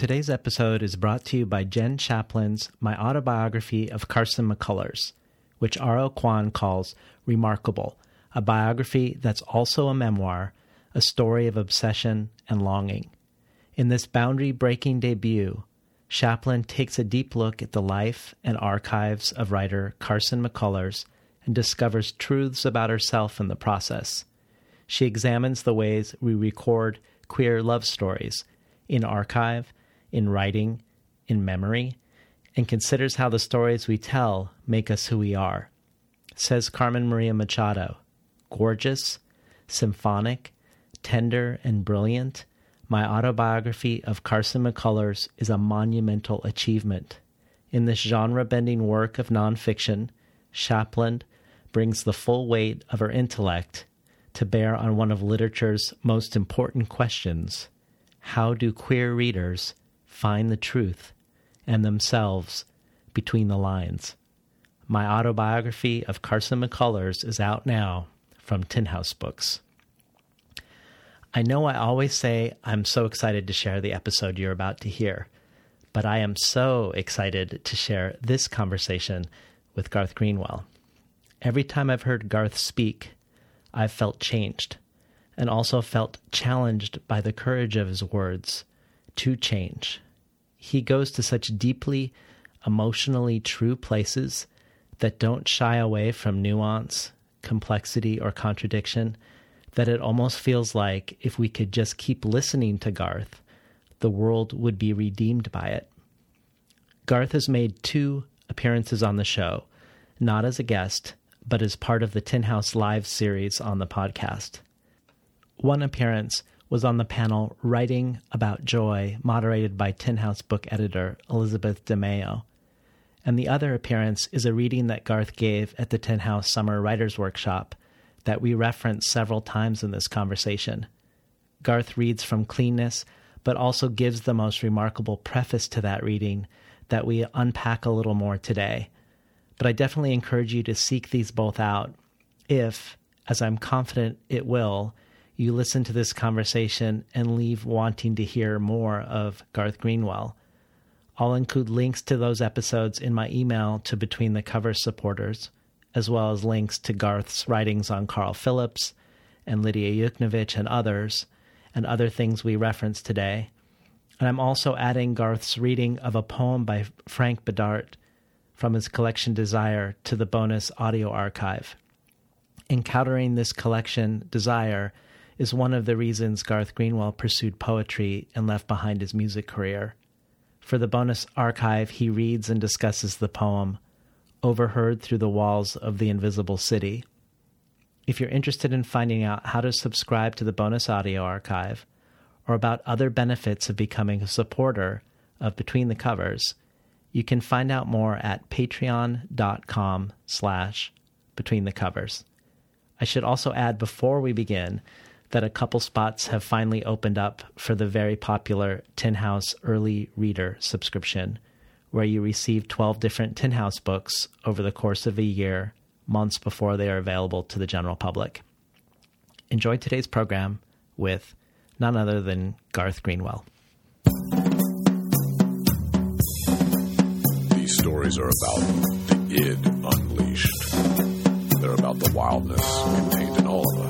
Today's episode is brought to you by Jenn Shapland's My Autobiography of Carson McCullers, which R.O. Kwon calls remarkable, a biography that's also a memoir, a story of obsession and longing. In this boundary breaking debut, Chaplin takes a deep look at the life and archives of writer Carson McCullers and discovers truths about herself in the process. She examines the ways we record queer love stories in archive in writing, in memory, and considers how the stories we tell make us who we are. Says Carmen Maria Machado gorgeous, symphonic, tender, and brilliant, my autobiography of Carson McCullers is a monumental achievement. In this genre bending work of nonfiction, Shapland brings the full weight of her intellect to bear on one of literature's most important questions How do queer readers find the truth and themselves between the lines. My autobiography of Carson McCullers is out now from Tin House Books. I know I always say I'm so excited to share the episode you're about to hear, but I am so excited to share this conversation with Garth Greenwell. Every time I've heard Garth speak, I've felt changed and also felt challenged by the courage of his words to change he goes to such deeply emotionally true places that don't shy away from nuance, complexity, or contradiction that it almost feels like if we could just keep listening to Garth, the world would be redeemed by it. Garth has made two appearances on the show, not as a guest, but as part of the Tin House Live series on the podcast. One appearance was on the panel Writing About Joy, moderated by Tin House book editor Elizabeth DeMeo. And the other appearance is a reading that Garth gave at the Tin House Summer Writers Workshop that we reference several times in this conversation. Garth reads from cleanness, but also gives the most remarkable preface to that reading that we unpack a little more today. But I definitely encourage you to seek these both out if, as I'm confident it will, you listen to this conversation and leave wanting to hear more of Garth Greenwell. I'll include links to those episodes in my email to Between the Covers supporters, as well as links to Garth's writings on Carl Phillips and Lidia Yuknavitch and others, and other things we referenced today. And I'm also adding Garth's reading of a poem by Frank Bidart from his collection Desire to the bonus audio archive. Encountering this collection, Desire, is one of the reasons Garth Greenwell pursued poetry and left behind his music career. For the bonus archive, he reads and discusses the poem Overheard Through the Walls of the Invisible City. If you're interested in finding out how to subscribe to the bonus audio archive or about other benefits of becoming a supporter of Between the Covers, you can find out more at patreon.com slash between the covers. I should also add before we begin that a couple spots have finally opened up for the very popular Tin House Early Reader subscription, where you receive 12 different Tin House books over the course of a year, months before they are available to the general public. Enjoy today's program with none other than Garth Greenwell. These stories are about the id unleashed. They're about the wildness contained in all of us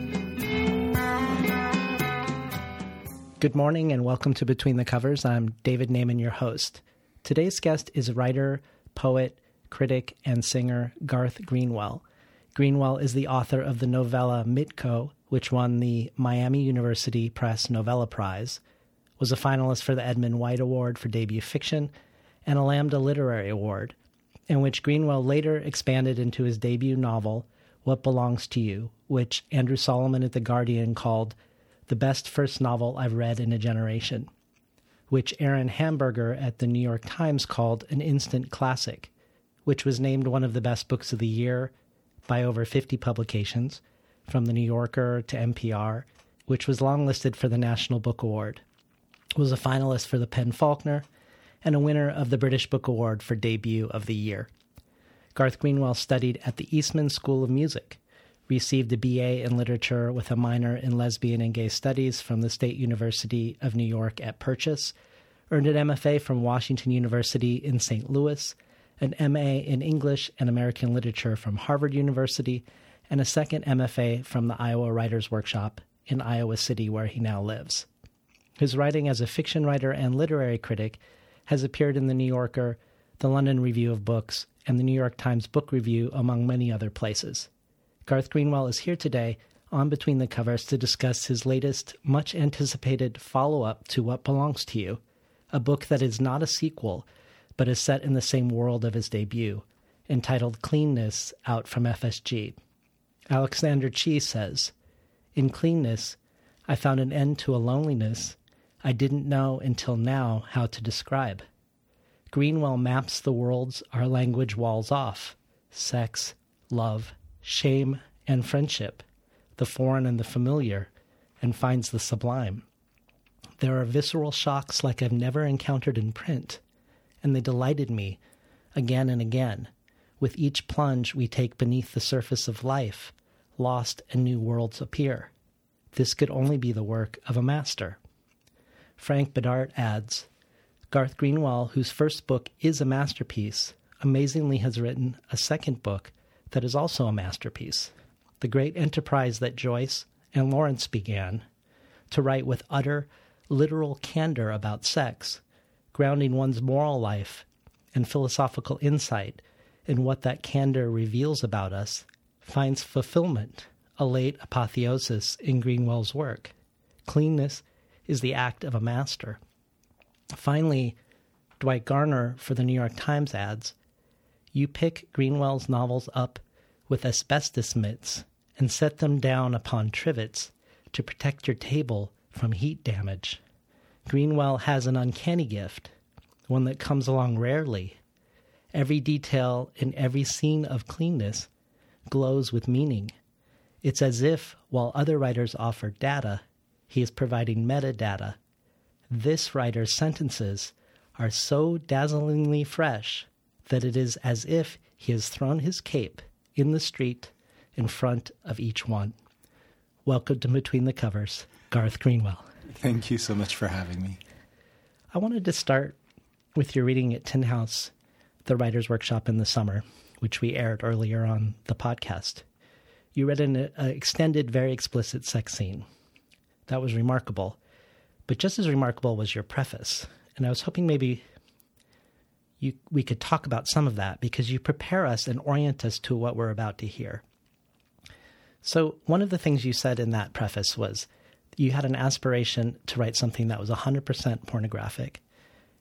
Good morning and welcome to Between the Covers. I'm David Naimon, your host. Today's guest is writer, poet, critic, and singer Garth Greenwell. Greenwell is the author of the novella Mitko, which won the Miami University Press Novella Prize, was a finalist for the Edmund White Award for debut fiction, and a Lambda Literary Award, in which Greenwell later expanded into his debut novel, What Belongs to You, which Andrew Solomon at The Guardian called the best first novel I've read in a generation, which Aaron Hamburger at The New York Times called an instant classic, which was named one of the best books of the year by over 50 publications, from The New Yorker to NPR, which was longlisted for the National Book Award, was a finalist for the PEN Faulkner, and a winner of the British Book Award for Debut of the Year. Garth Greenwell studied at the Eastman School of Music, received a BA in literature with a minor in lesbian and gay studies from the State University of New York at Purchase, earned an MFA from Washington University in St. Louis, an MA in English and American Literature from Harvard University, and a second MFA from the Iowa Writers Workshop in Iowa City, where he now lives. His writing as a fiction writer and literary critic has appeared in The New Yorker, the London Review of Books, and the New York Times Book Review, among many other places. Garth Greenwell is here today on Between the Covers to discuss his latest, much anticipated follow up to What Belongs to You, a book that is not a sequel, but is set in the same world of his debut, entitled Cleanness, out from FSG. Alexander Chee says, In Cleanness, I found an end to a loneliness I didn't know until now how to describe. Greenwell maps the worlds our language walls off sex, love, shame, and friendship, the foreign and the familiar, and finds the sublime. There are visceral shocks like I've never encountered in print, and they delighted me again and again. With each plunge we take beneath the surface of life, lost and new worlds appear. This could only be the work of a master. Frank Bidart adds Garth Greenwell, whose first book is a masterpiece, amazingly has written a second book that is also a masterpiece. The great enterprise that Joyce and Lawrence began to write with utter, literal candor about sex, grounding one's moral life and philosophical insight in what that candor reveals about us, finds fulfillment a late apotheosis in Greenwell's work. Cleanness is the act of a master. Finally, Dwight Garner for the New York Times adds You pick Greenwell's novels up with asbestos mitts and set them down upon trivets to protect your table from heat damage. Greenwell has an uncanny gift, one that comes along rarely. Every detail in every scene of cleanness glows with meaning. It's as if, while other writers offer data, he is providing metadata. This writer's sentences are so dazzlingly fresh that it is as if he has thrown his cape in the street in front of each one. Welcome to Between the Covers, Garth Greenwell. Thank you so much for having me. I wanted to start with your reading at Tin House, the Writer's Workshop in the Summer, which we aired earlier on the podcast you read an uh, extended, very explicit sex scene. That was remarkable. But just as remarkable was your preface. And I was hoping maybe you, we could talk about some of that because you prepare us and orient us to what we're about to hear. So, one of the things you said in that preface was you had an aspiration to write something that was 100% pornographic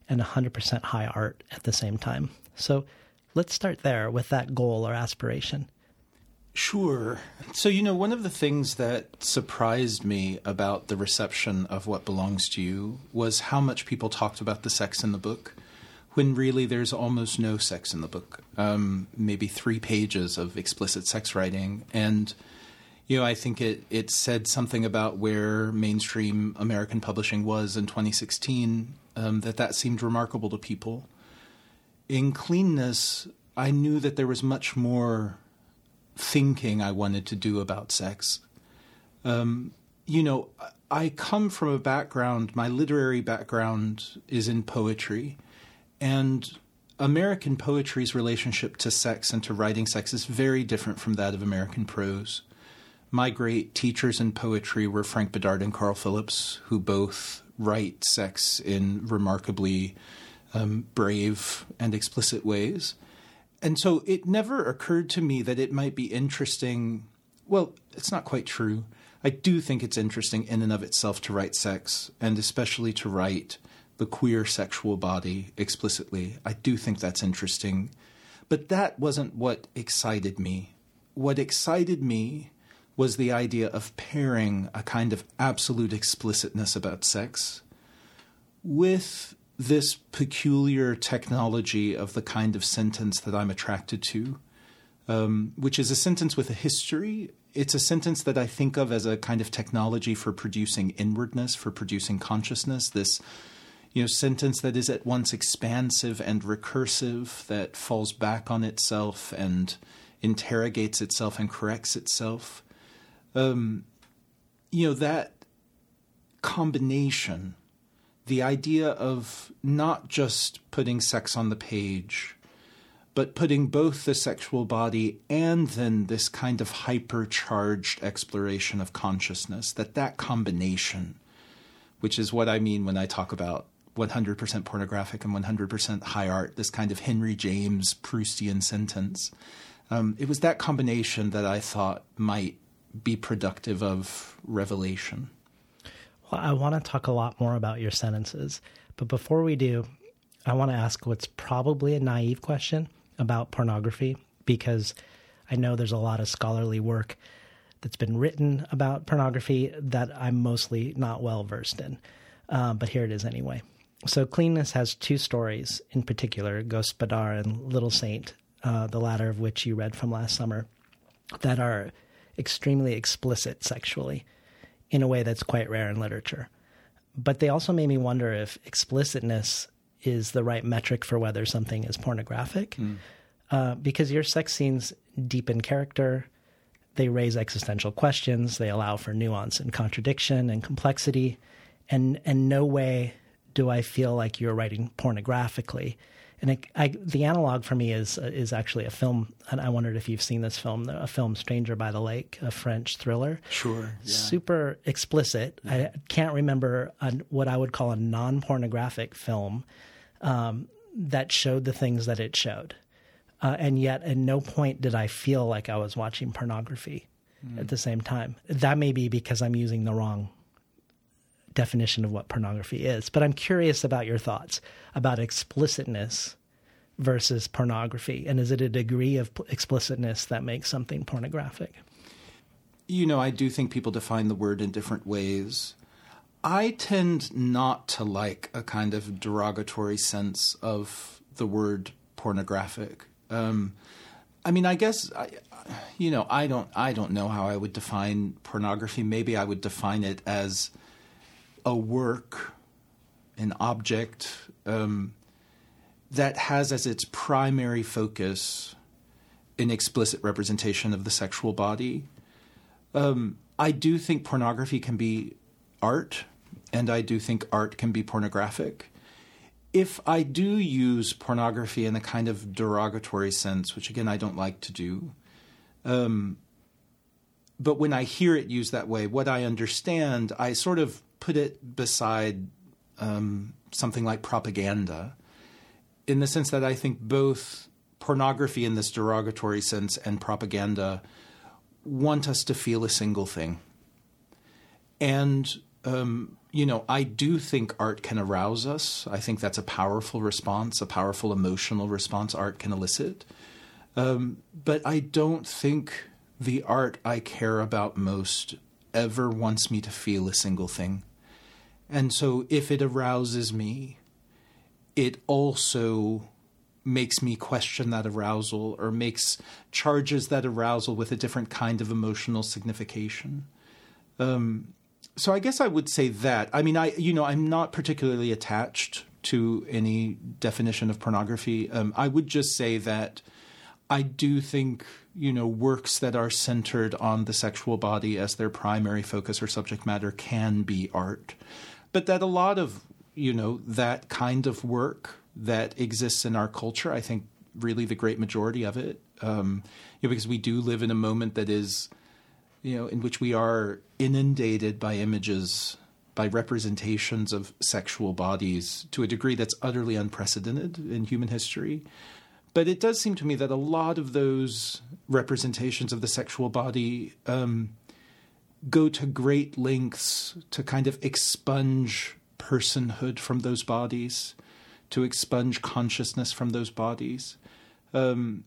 and 100% high art at the same time. So, let's start there with that goal or aspiration. Sure. So, you know, one of the things that surprised me about the reception of What Belongs to You was how much people talked about the sex in the book, when really there's almost no sex in the book. Um, maybe three pages of explicit sex writing. And, you know, I think it, it said something about where mainstream American publishing was in 2016, um, that that seemed remarkable to people. In cleanness, I knew that there was much more thinking I wanted to do about sex. Um, you know, I come from a background, my literary background is in poetry, and American poetry's relationship to sex and to writing sex is very different from that of American prose. My great teachers in poetry were Frank Bidart and Carl Phillips, who both write sex in remarkably um, brave and explicit ways. and so it never occurred to me that it might be interesting. Well, it's not quite true. I do think it's interesting in and of itself to write sex, and especially to write the queer sexual body explicitly. I do think that's interesting. But that wasn't what excited me. What excited me was the idea of pairing a kind of absolute explicitness about sex with this peculiar technology of the kind of sentence that I'm attracted to, um, which is a sentence with a history. It's a sentence that I think of as a kind of technology for producing inwardness, for producing consciousness. This, you know, sentence that is at once expansive and recursive, that falls back on itself and interrogates itself and corrects itself. Um, you know that combination the idea of not just putting sex on the page, but putting both the sexual body and then this kind of hypercharged exploration of consciousness, that that combination, which is what I mean when I talk about 100% pornographic and 100% high art, this kind of Henry James Proustian sentence. Um, it was that combination that I thought might be productive of revelation. Well, I want to talk a lot more about your sentences. But before we do, I want to ask what's probably a naive question about pornography because I know there's a lot of scholarly work that's been written about pornography that I'm mostly not well versed in. Uh, but here it is anyway. So, Cleanness has two stories in particular Gospodar and Little Saint, uh, the latter of which you read from last summer, that are extremely explicit sexually in a way that's quite rare in literature. But they also made me wonder if explicitness is the right metric for whether something is pornographic. Mm. Uh, because your sex scenes deepen character, they raise existential questions, they allow for nuance and contradiction and complexity. And, and no way do I feel like you're writing pornographically and it, I, the analog for me is is actually a film. And I wondered if you've seen this film, a film "Stranger by the Lake," a French thriller. Sure. Yeah. Super explicit. Yeah. I can't remember a, what I would call a non pornographic film um, that showed the things that it showed, uh, and yet at no point did I feel like I was watching pornography. Mm. At the same time, that may be because I'm using the wrong definition of what pornography is. But I'm curious about your thoughts about explicitness versus pornography. And is it a degree of explicitness that makes something pornographic? You know, I do think people define the word in different ways. I tend not to like a kind of derogatory sense of the word pornographic. Um, I mean, I guess I, you know, I don't, I don't know how I would define pornography. Maybe I would define it as a work, an object um, that has as its primary focus an explicit representation of the sexual body. Um, I do think pornography can be art, and I do think art can be pornographic. If I do use pornography in a kind of derogatory sense, which again I don't like to do, um, but when I hear it used that way, what I understand, I sort of put it beside um, something like propaganda, in the sense that I think both pornography in this derogatory sense and propaganda want us to feel a single thing. And, um, you know, I do think art can arouse us. I think that's a powerful response, a powerful emotional response art can elicit. Um, but I don't think the art I care about most ever wants me to feel a single thing. And so if it arouses me, it also makes me question that arousal or makes charges that arousal with a different kind of emotional signification. Um, so I guess I would say that. I mean, I you know I'm not particularly attached to any definition of pornography. Um, I would just say that I do think you know works that are centered on the sexual body as their primary focus or subject matter can be art but that a lot of you know that kind of work that exists in our culture, I think really the great majority of it, um, you know, because we do live in a moment that is, you know, in which we are inundated by images, by representations of sexual bodies to a degree that's utterly unprecedented in human history. but it does seem to me that a lot of those representations of the sexual body um, go to great lengths to kind of expunge personhood from those bodies, to expunge consciousness from those bodies. Um,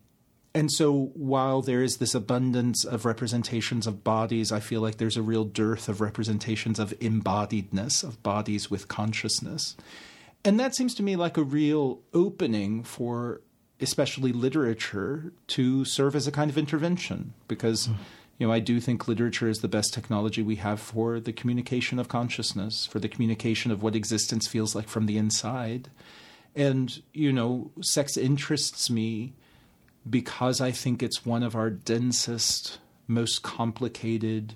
and so while there is this abundance of representations of bodies, I feel like there's a real dearth of representations of embodiedness, of bodies with consciousness. And that seems to me like a real opening for especially literature to serve as a kind of intervention because mm. You know I do think literature is the best technology we have for the communication of consciousness for the communication of what existence feels like from the inside and you know sex interests me because I think it's one of our densest, most complicated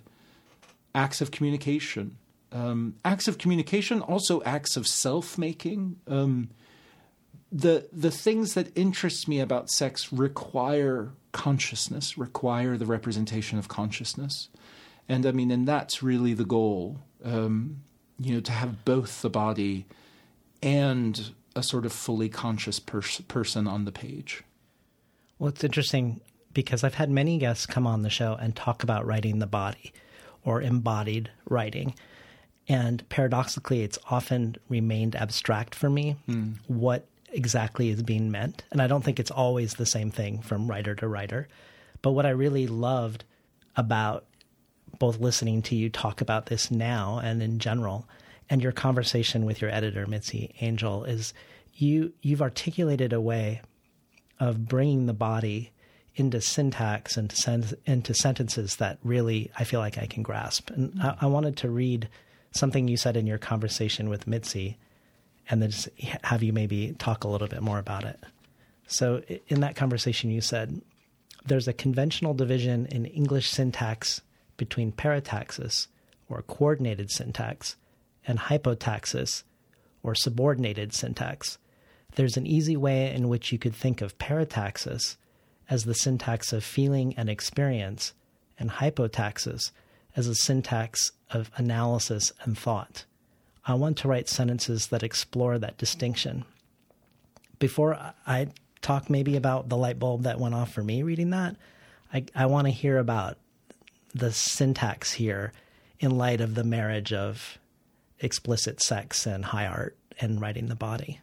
acts of communication. Um, acts of communication, also acts of self making. Um, the the things that interest me about sex require consciousness, require the representation of consciousness, and I mean, and that's really the goal. Um, you know, to have both the body and a sort of fully conscious pers- person on the page. Well, it's interesting because I've had many guests come on the show and talk about writing the body or embodied writing. And paradoxically, it's often remained abstract for me mm. what exactly is being meant. And I don't think it's always the same thing from writer to writer. But what I really loved about both listening to you talk about this now and in general, and your conversation with your editor, Mitzi Angel, is you you've articulated a way of bringing the body into syntax and sen- into sentences that really I feel like I can grasp. And I, I, wanted to read something you said in your conversation with Mitzi, and then just have you maybe talk a little bit more about it. So in that conversation, you said there's a conventional division in English syntax between parataxis or coordinated syntax and hypotaxis or subordinated syntax there's an easy way in which you could think of parataxis as the syntax of feeling and experience, and hypotaxis as a syntax of analysis and thought. I want to write sentences that explore that distinction. Before I talk maybe about the light bulb that went off for me reading that, I, I want to hear about the syntax here in light of the marriage of explicit sex and high art and writing the body.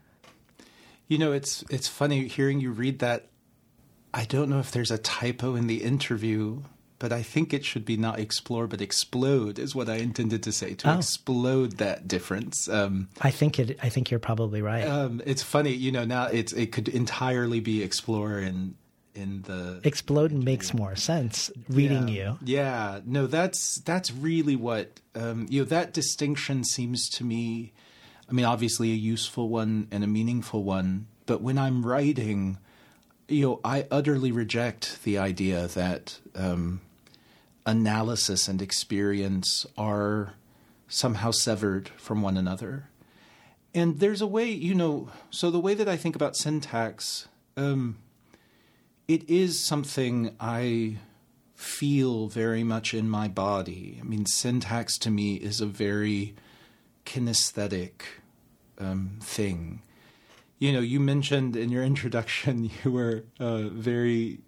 You know, it's it's funny hearing you read that. I don't know if there's a typo in the interview, but I think it should be not explore but explode is what I intended to say to oh. explode that difference. Um, I think it. I think you're probably right. Um, it's funny, you know. Now it's it could entirely be explore and in the explode makes more sense reading yeah, you. Yeah, no, that's that's really what um, you know. That distinction seems to me I mean, obviously a useful one and a meaningful one. But when I'm writing, you know, I utterly reject the idea that um, analysis and experience are somehow severed from one another. And there's a way, you know, so the way that I think about syntax, um, it is something I feel very much in my body. I mean, syntax to me is a very kinesthetic um, thing. You know, you mentioned in your introduction you were uh, very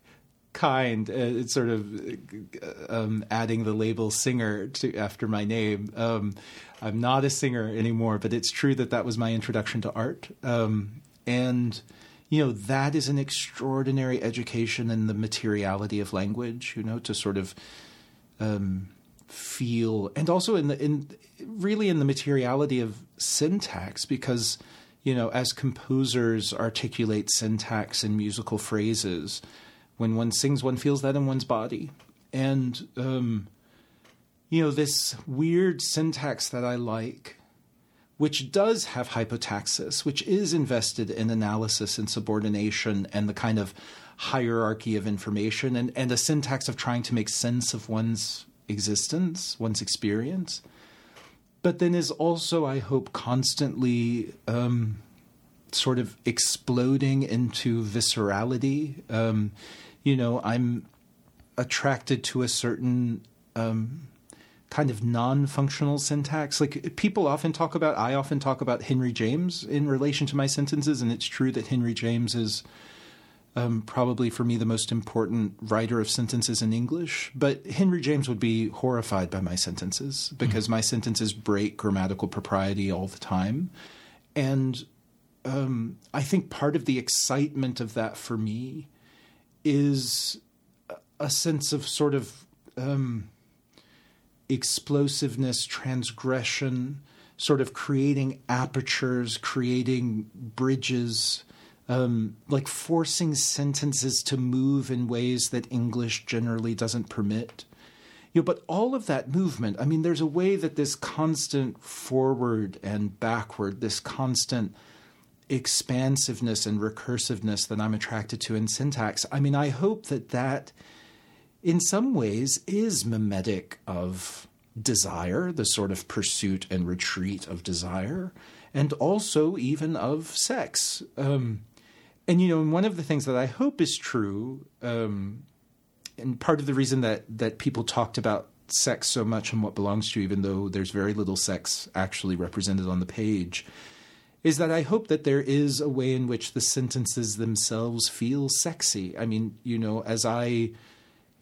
kind. Uh, it's sort of uh, um, adding the label singer to after my name. Um, I'm not a singer anymore, but it's true that that was my introduction to art. Um, and you know that is an extraordinary education in the materiality of language. You know, to sort of um, feel and also in the in really in the materiality of syntax because you know as composers articulate syntax in musical phrases when one sings one feels that in one's body. And um, you know this weird syntax that i like which does have hypotaxis which is invested in analysis and subordination and the kind of hierarchy of information and, and a syntax of trying to make sense of one's existence, one's experience, but then is also, I hope, constantly um, sort of exploding into viscerality. Um, you know, I'm attracted to a certain um, kind of non-functional syntax. Like people often talk about, I often talk about Henry James in relation to my sentences, and it's true that Henry James is um, probably for me the most important writer of sentences in English. But Henry James would be horrified by my sentences because mm-hmm. my sentences break grammatical propriety all the time. And um, I think part of the excitement of that for me is a sense of sort of um, explosiveness, transgression, sort of creating apertures, creating bridges, um, like forcing sentences to move in ways that English generally doesn't permit. You know, but all of that movement, I mean, there's a way that this constant forward and backward, this constant expansiveness and recursiveness that I'm attracted to in syntax. I mean, I hope that that in some ways is mimetic of desire, the sort of pursuit and retreat of desire, and also even of sex. Um, and you know, one of the things that I hope is true, um, and part of the reason that that people talked about sex so much and what belongs to you, even though there's very little sex actually represented on the page, is that I hope that there is a way in which the sentences themselves feel sexy. I mean, you know, as I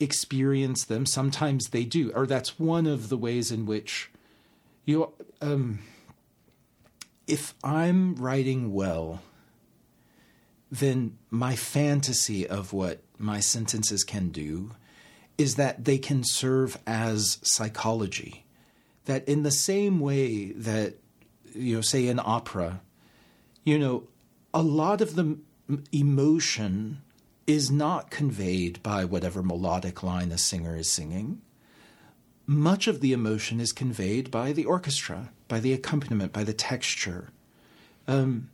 experience them, sometimes they do, or that's one of the ways in which you. Um, if I'm writing well, then my fantasy of what my sentences can do is that they can serve as psychology. That in the same way that, you know, say in opera, you know, a lot of the emotion is not conveyed by whatever melodic line a singer is singing. Much of the emotion is conveyed by the orchestra, by the accompaniment, by the texture. Um,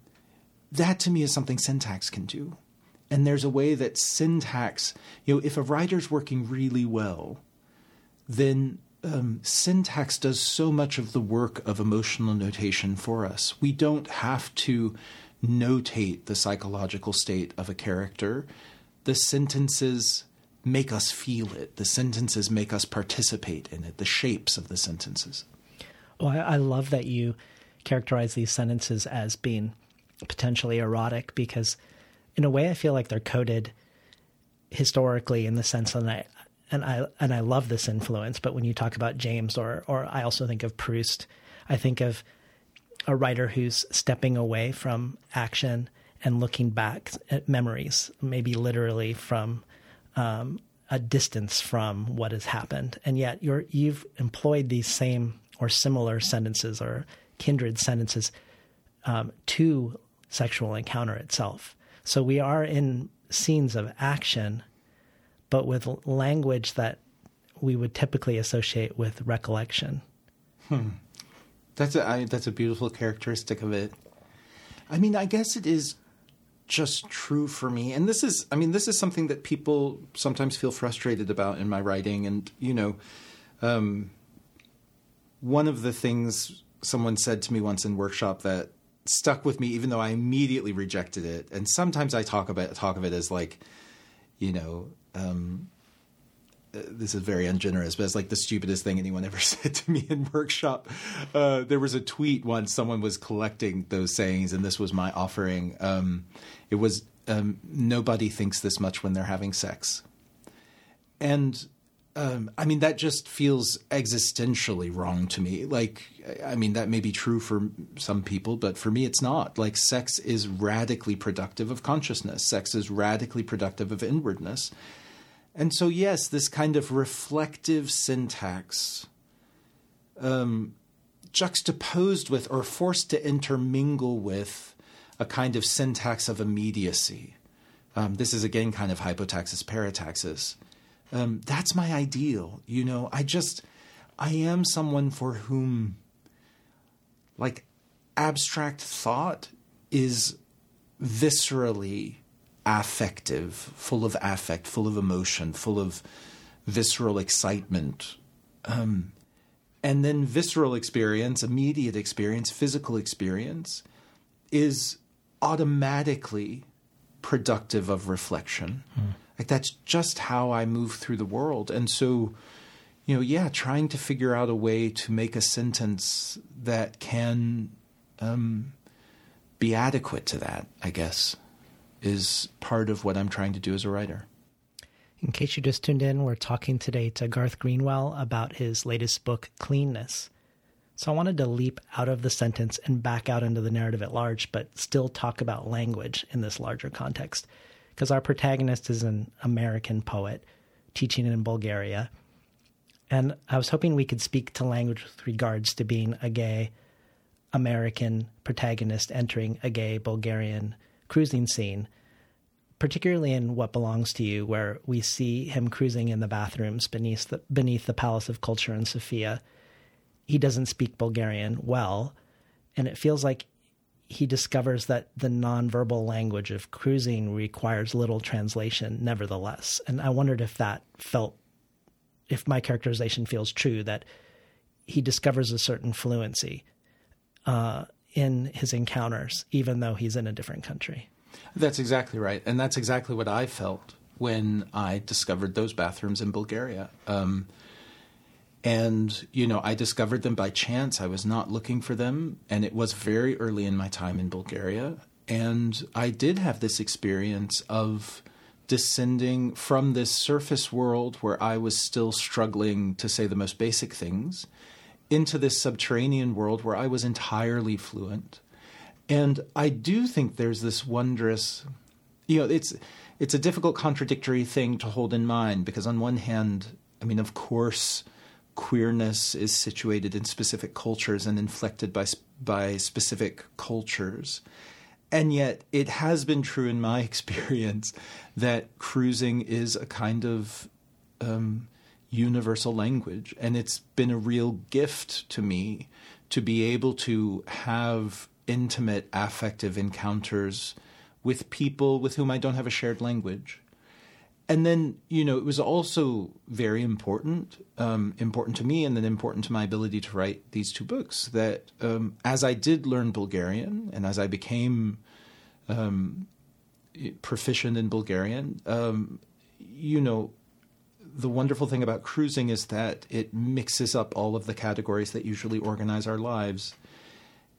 that to me is something syntax can do. And there's a way that syntax, you know, if a writer's working really well, then um, syntax does so much of the work of emotional notation for us. We don't have to notate the psychological state of a character the sentences make us feel it. The sentences make us participate in it, the shapes of the sentences. Well, I, I love that you characterize these sentences as being potentially erotic because, in a way, I feel like they're coded historically in the sense that I and I and I love this influence. But when you talk about James, or or I also think of Proust, I think of a writer who's stepping away from action and looking back at memories, maybe literally from um, a distance from what has happened. And yet you're, you've employed these same or similar sentences or kindred sentences um, to sexual encounter itself. So we are in scenes of action, but with language that we would typically associate with recollection. Hmm. That's a I, that's a beautiful characteristic of it. I mean, I guess it is just true for me. And this is, I mean, this is something that people sometimes feel frustrated about in my writing. And, you know, um, one of the things someone said to me once in workshop that stuck with me, even though I immediately rejected it. And sometimes I talk about talk of it as like, you know, um, uh, this is very ungenerous, but it's like the stupidest thing anyone ever said to me in workshop. Uh, there was a tweet once someone was collecting those sayings, and this was my offering. Um, it was um, nobody thinks this much when they're having sex, and um, I mean that just feels existentially wrong to me. Like, I mean that may be true for some people, but for me it's not. Like, sex is radically productive of consciousness. Sex is radically productive of inwardness and so, yes, this kind of reflective syntax, um, juxtaposed with or forced to intermingle with a kind of syntax of immediacy. Um, this is again kind of hypotaxis parataxis. Um, that's my ideal. You know, I just, I am someone for whom, like, abstract thought is viscerally affective, full of affect, full of emotion, full of visceral excitement. Um, and then visceral experience, immediate experience, physical experience is automatically productive of reflection. Mm. Like that's just how I move through the world. And so, you know, yeah, trying to figure out a way to make a sentence that can um, be adequate to that, I guess. is part of what I'm trying to do as a writer. In case you just tuned in, we're talking today to Garth Greenwell about his latest book, Cleanness. So I wanted to leap out of the sentence and back out into the narrative at large, but still talk about language in this larger context. Because our protagonist is an American poet teaching in Bulgaria. And I was hoping we could speak to language with regards to being a gay American protagonist entering a gay Bulgarian cruising scene particularly in What Belongs to You, where we see him cruising in the bathrooms beneath the, beneath the Palace of Culture in Sofia. He doesn't speak Bulgarian well, and it feels like he discovers that the nonverbal language of cruising requires little translation, nevertheless. And I wondered if that felt, if my characterization feels true, that he discovers a certain fluency uh, in his encounters, even though he's in a different country. That's exactly right. And that's exactly what I felt when I discovered those bathrooms in Bulgaria. Um, and, you know, I discovered them by chance. I was not looking for them. And it was very early in my time in Bulgaria. And I did have this experience of descending from this surface world where I was still struggling to say the most basic things into this subterranean world where I was entirely fluent and I do think there's this wondrous, you know, it's it's a difficult contradictory thing to hold in mind because on one hand, I mean, of course, queerness is situated in specific cultures and inflected by by specific cultures. And yet, it has been true in my experience that cruising is a kind of um, universal language. And it's been a real gift to me to be able to have intimate affective encounters with people with whom I don't have a shared language. And then, you know, it was also very important, um, important to me, and then important to my ability to write these two books. That um, as I did learn Bulgarian and as I became um, proficient in Bulgarian, um, you know, the wonderful thing about cruising is that it mixes up all of the categories that usually organize our lives.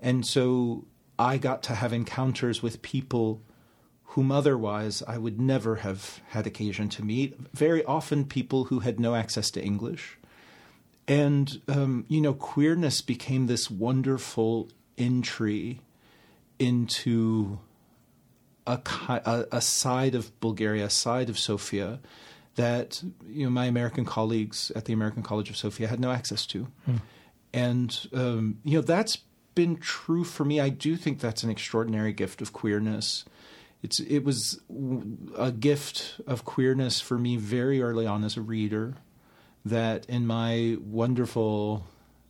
And so I got to have encounters with people whom otherwise I would never have had occasion to meet. Very often, people who had no access to English. And, um, you know, queerness became this wonderful entry into a, a, a, side of Bulgaria, a side of Sofia that, you know, my American colleagues at the American College of Sofia had no access to. Hmm. And, um, you know, that's been true for me. I do think that's an extraordinary gift of queerness. It's it was a gift of queerness for me very early on as a reader. That in my wonderful,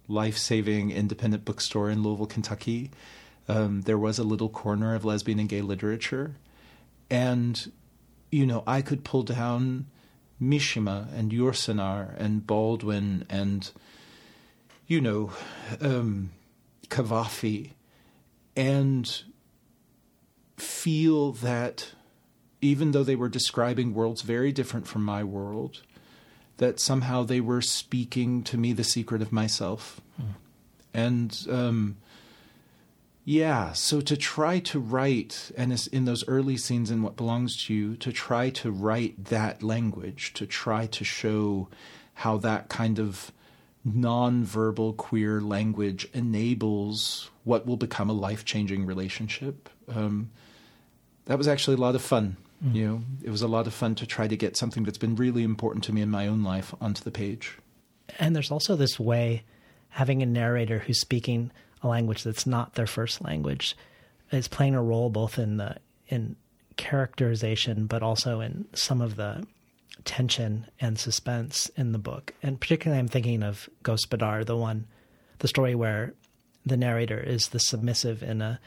life-saving independent bookstore in Louisville, Kentucky, um, there was a little corner of lesbian and gay literature, and you know I could pull down Mishima and Yourcenar and Baldwin and you know. Um, Cavafy and feel that even though they were describing worlds very different from my world, that somehow they were speaking to me the secret of myself. Mm. And um, yeah, so to try to write, and in those early scenes in What Belongs to You, to try to write that language, to try to show how that kind of nonverbal queer language enables what will become a life changing relationship. Um, that was actually a lot of fun. Mm. You know, it was a lot of fun to try to get something that's been really important to me in my own life onto the page. And there's also this way having a narrator who's speaking a language that's not their first language is playing a role both in the in characterization but also in some of the tension and suspense in the book. And particularly, I'm thinking of Gospodar, the one, the story where the narrator is the submissive in a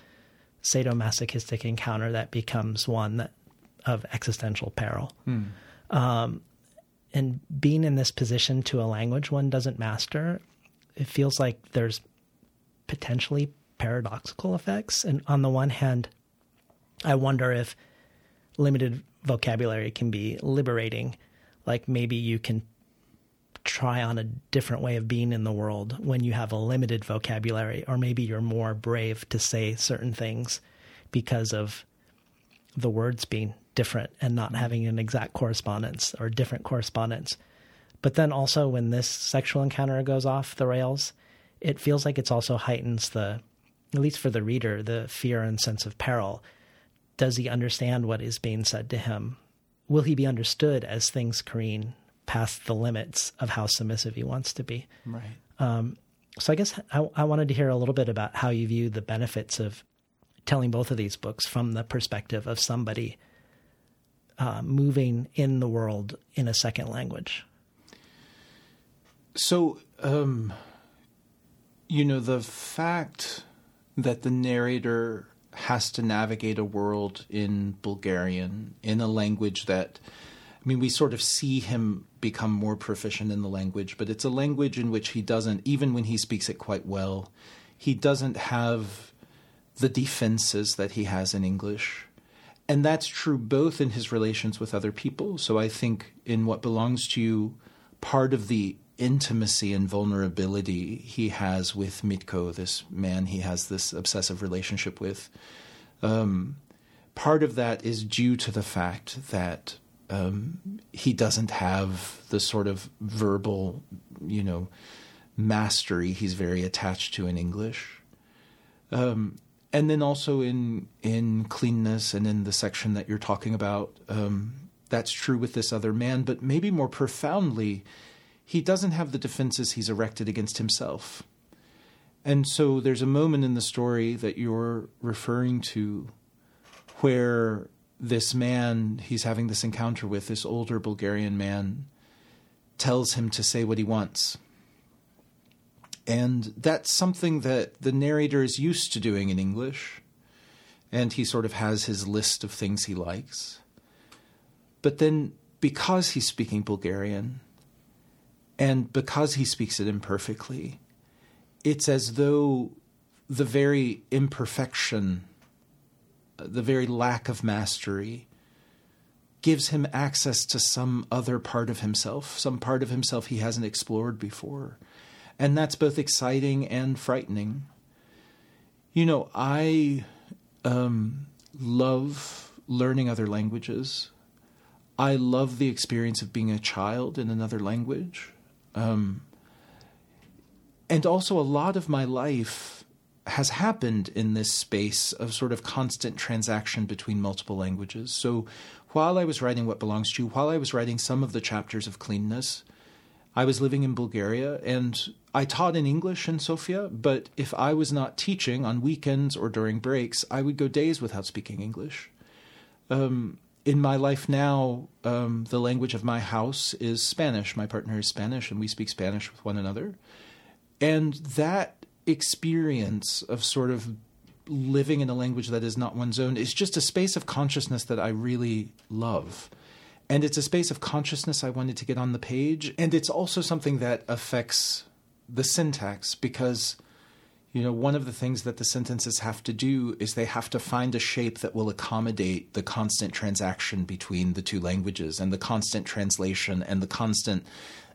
sadomasochistic encounter that becomes one that, of existential peril. Hmm. Um, and being in this position to a language one doesn't master, it feels like there's potentially paradoxical effects. And on the one hand, I wonder if limited vocabulary can be liberating. Like maybe you can try on a different way of being in the world when you have a limited vocabulary, or maybe you're more brave to say certain things because of the words being different and not mm-hmm. having an exact correspondence or different correspondence. But then also when this sexual encounter goes off the rails, it feels like it's also heightens the, at least for the reader, the fear and sense of peril. Does he understand what is being said to him? Will he be understood as things careen past the limits of how submissive he wants to be? Right. Um, so I guess I, I wanted to hear a little bit about how you view the benefits of telling both of these books from the perspective of somebody uh, moving in the world in a second language. So, um, you know, the fact that the narrator has to navigate a world in Bulgarian, in a language that, I mean, we sort of see him become more proficient in the language, but it's a language in which he doesn't, even when he speaks it quite well, he doesn't have the defenses that he has in English. And that's true both in his relations with other people. So I think in What Belongs to You, part of the intimacy and vulnerability he has with Mitko, this man he has this obsessive relationship with, um, part of that is due to the fact that um, he doesn't have the sort of verbal, you know, mastery he's very attached to in English. Um, and then also in in cleanness and in the section that you're talking about, um, that's true with this other man. But maybe more profoundly, he doesn't have the defenses he's erected against himself. And so there's a moment in the story that you're referring to where this man he's having this encounter with, this older Bulgarian man, tells him to say what he wants. And that's something that the narrator is used to doing in English. And he sort of has his list of things he likes. But then, because he's speaking Bulgarian, and because he speaks it imperfectly, it's as though the very imperfection, the very lack of mastery, gives him access to some other part of himself, some part of himself he hasn't explored before. And that's both exciting and frightening. You know, I um, love learning other languages. I love the experience of being a child in another language. Um, and also, a lot of my life has happened in this space of sort of constant transaction between multiple languages. So, while I was writing What Belongs to You, while I was writing some of the chapters of Cleanness, I was living in Bulgaria and I taught in English in Sofia, but if I was not teaching on weekends or during breaks, I would go days without speaking English. Um, in my life now, um, the language of my house is Spanish. My partner is Spanish, and we speak Spanish with one another. And that experience of sort of living in a language that is not one's own is just a space of consciousness that I really love. And it's a space of consciousness I wanted to get on the page. And it's also something that affects the syntax because you know, one of the things that the sentences have to do is they have to find a shape that will accommodate the constant transaction between the two languages and the constant translation and the constant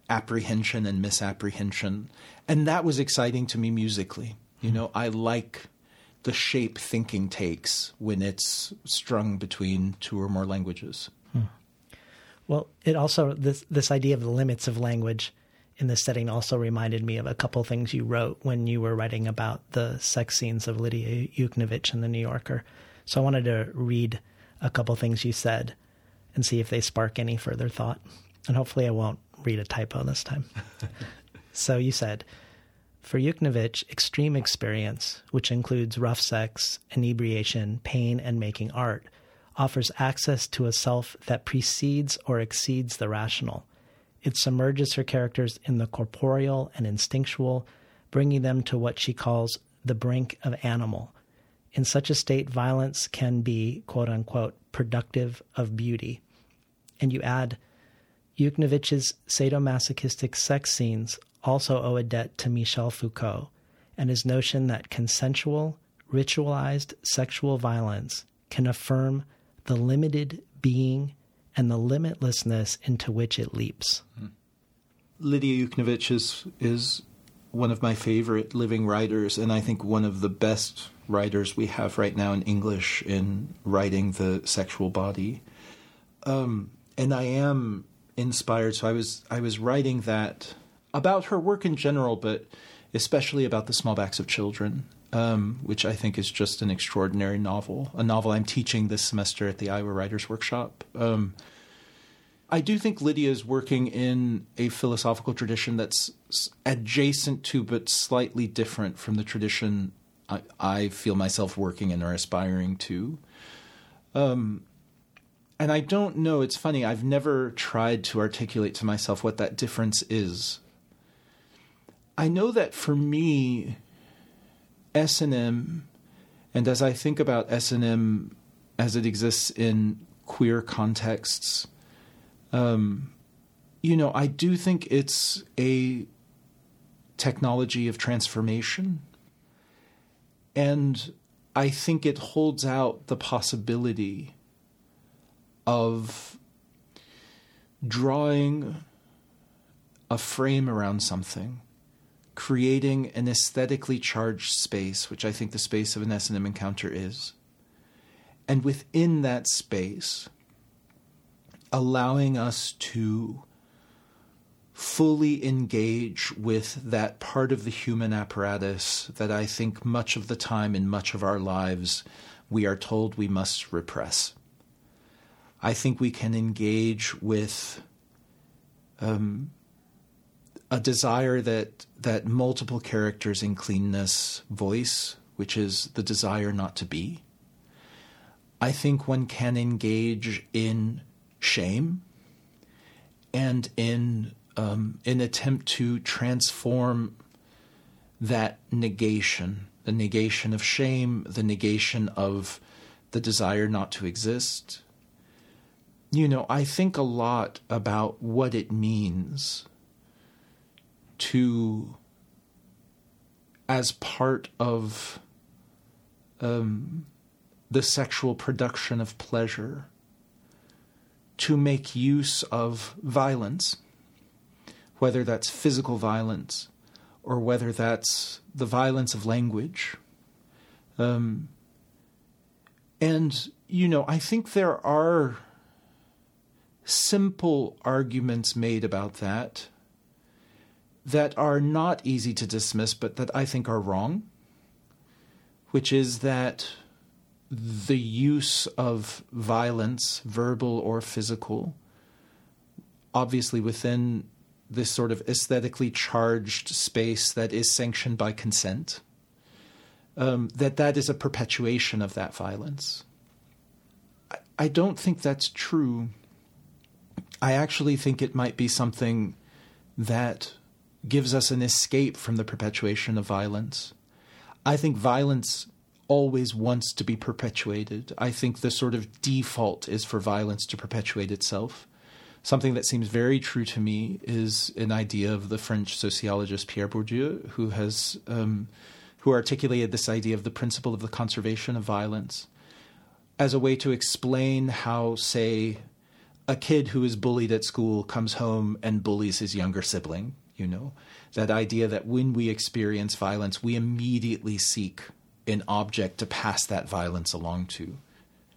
apprehension and misapprehension. And that was exciting to me musically. You know, I like the shape thinking takes when it's strung between two or more languages. Hmm. Well, it also this this idea of the limits of language in this setting also reminded me of a couple things you wrote when you were writing about the sex scenes of Lidia Yuknavitch in the New Yorker. So I wanted to read a couple things you said and see if they spark any further thought. And hopefully I won't read a typo this time. so you said, for Yuknavitch, extreme experience, which includes rough sex, inebriation, pain, and making art, offers access to a self that precedes or exceeds the rational it submerges her characters in the corporeal and instinctual, bringing them to what she calls the brink of animal. In such a state, violence can be, quote unquote, productive of beauty. And you add, Yuknavitch's sadomasochistic sex scenes also owe a debt to Michel Foucault and his notion that consensual, ritualized sexual violence can affirm the limited being and the limitlessness into which it leaps. Lidia Yuknavitch is is one of my favorite living writers, and I think one of the best writers we have right now in English in writing the sexual body. Um, and I am inspired. So I was I was writing that about her work in general, but especially about the small backs of children, um, which I think is just an extraordinary novel. A novel I'm teaching this semester at the Iowa Writers Workshop. Um, I do think Lidia is working in a philosophical tradition that's adjacent to, but slightly different from the tradition I, I feel myself working in or aspiring to. Um, and I don't know, it's funny, I've never tried to articulate to myself what that difference is. I know that for me, S&M, and as I think about S&M as it exists in queer contexts, um, you know, I do think it's a technology of transformation. And I think it holds out the possibility of drawing a frame around something, creating an aesthetically charged space, which I think the space of an S&M encounter is. And within that space, allowing us to fully engage with that part of the human apparatus that I think much of the time in much of our lives we are told we must repress. I think we can engage with um, a desire that that multiple characters in cleanness voice, which is the desire not to be. I think one can engage in shame and in um, an attempt to transform that negation, the negation of shame, the negation of the desire not to exist. You know, I think a lot about what it means to, as part of um, the sexual production of pleasure, to make use of violence, whether that's physical violence or whether that's the violence of language. Um, and, you know, I think there are simple arguments made about that that are not easy to dismiss, but that I think are wrong, which is that the use of violence, verbal or physical, obviously within this sort of aesthetically charged space that is sanctioned by consent, um, that that is a perpetuation of that violence. I, I don't think that's true. I actually think it might be something that gives us an escape from the perpetuation of violence. I think violence always wants to be perpetuated. I think the sort of default is for violence to perpetuate itself. Something that seems very true to me is an idea of the French sociologist Pierre Bourdieu, who has um, who articulated this idea of the principle of the conservation of violence as a way to explain how, say, a kid who is bullied at school comes home and bullies his younger sibling. You know, that idea that when we experience violence, we immediately seek an object to pass that violence along to.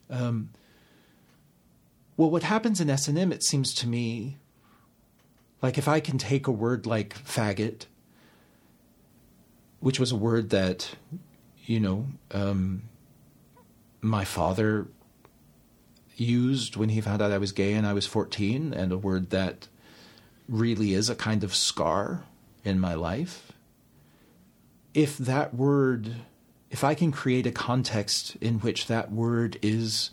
Um, well, what happens in S and M, it seems to me, like if I can take a word like faggot, which was a word that, you know, um, my father used when he found out I was gay and I was 14, and a word that really is a kind of scar in my life. If that word if I can create a context in which that word is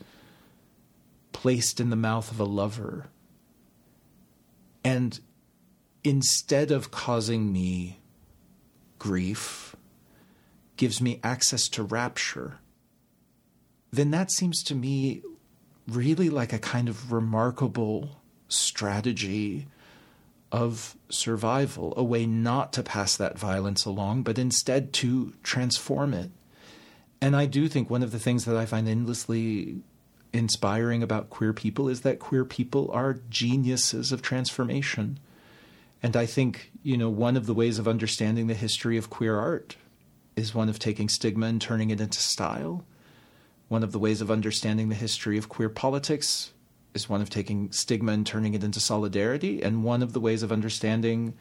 placed in the mouth of a lover, and instead of causing me grief, gives me access to rapture, then that seems to me really like a kind of remarkable strategy of survival, a way not to pass that violence along, but instead to transform it and I do think one of the things that I find endlessly inspiring about queer people is that queer people are geniuses of transformation. And I think, you know, one of the ways of understanding the history of queer art is one of taking stigma and turning it into style. One of the ways of understanding the history of queer politics is one of taking stigma and turning it into solidarity. And one of the ways of understanding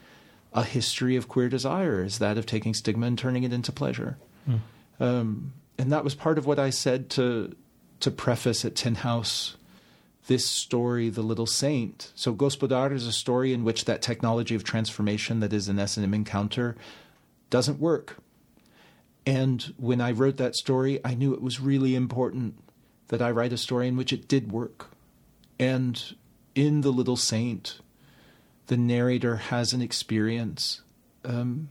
a history of queer desire is that of taking stigma and turning it into pleasure. Mm. Um, and that was part of what I said to to preface at Tin House this story, The Little Saint. So Gospodar is a story in which that technology of transformation that is an S&M encounter doesn't work. And when I wrote that story, I knew it was really important that I write a story in which it did work. And in The Little Saint, the narrator has an experience um,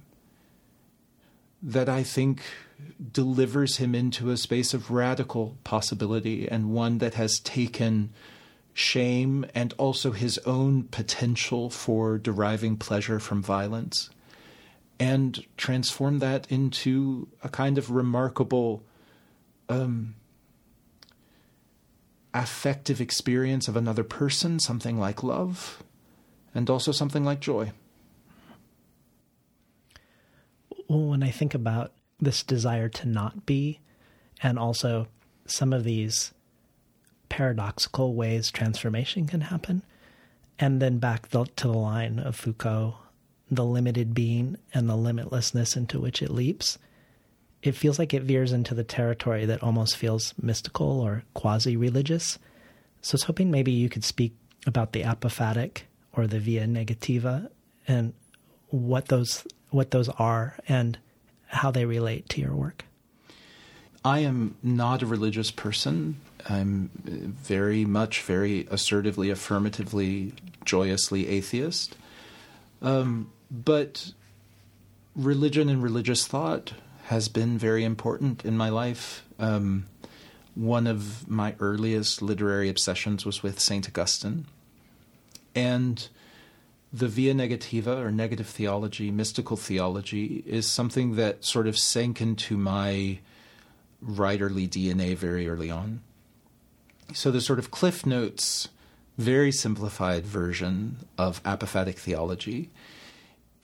that I think delivers him into a space of radical possibility and one that has taken shame and also his own potential for deriving pleasure from violence and transform that into a kind of remarkable um, affective experience of another person, something like love, and also something like joy. Well, when I think about this desire to not be, and also some of these paradoxical ways transformation can happen. And then back to the line of Foucault, the limited being and the limitlessness into which it leaps. It feels like it veers into the territory that almost feels mystical or quasi religious. So I was hoping maybe you could speak about the apophatic or the via negativa and what those what those are and how they relate to your work. I am not a religious person. I'm very much, very assertively, affirmatively, joyously atheist. Um, but religion and religious thought has been very important in my life. Um, one of my earliest literary obsessions was with St. Augustine. And the via negativa or negative theology, mystical theology, is something that sort of sank into my writerly DNA very early on. So the sort of Cliff Notes, very simplified version of apophatic theology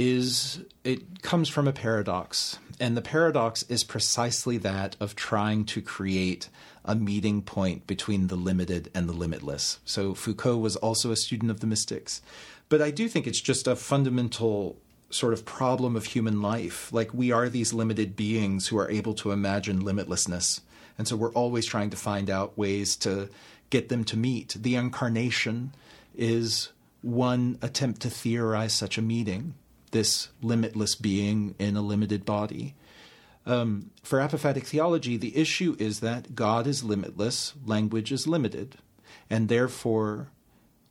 is it comes from a paradox. And the paradox is precisely that of trying to create a meeting point between the limited and the limitless. So Foucault was also a student of the mystics. But I do think it's just a fundamental sort of problem of human life. Like we are these limited beings who are able to imagine limitlessness. And so we're always trying to find out ways to get them to meet. The incarnation is one attempt to theorize such a meeting, this limitless being in a limited body. Um, for apophatic theology, the issue is that God is limitless, language is limited, and therefore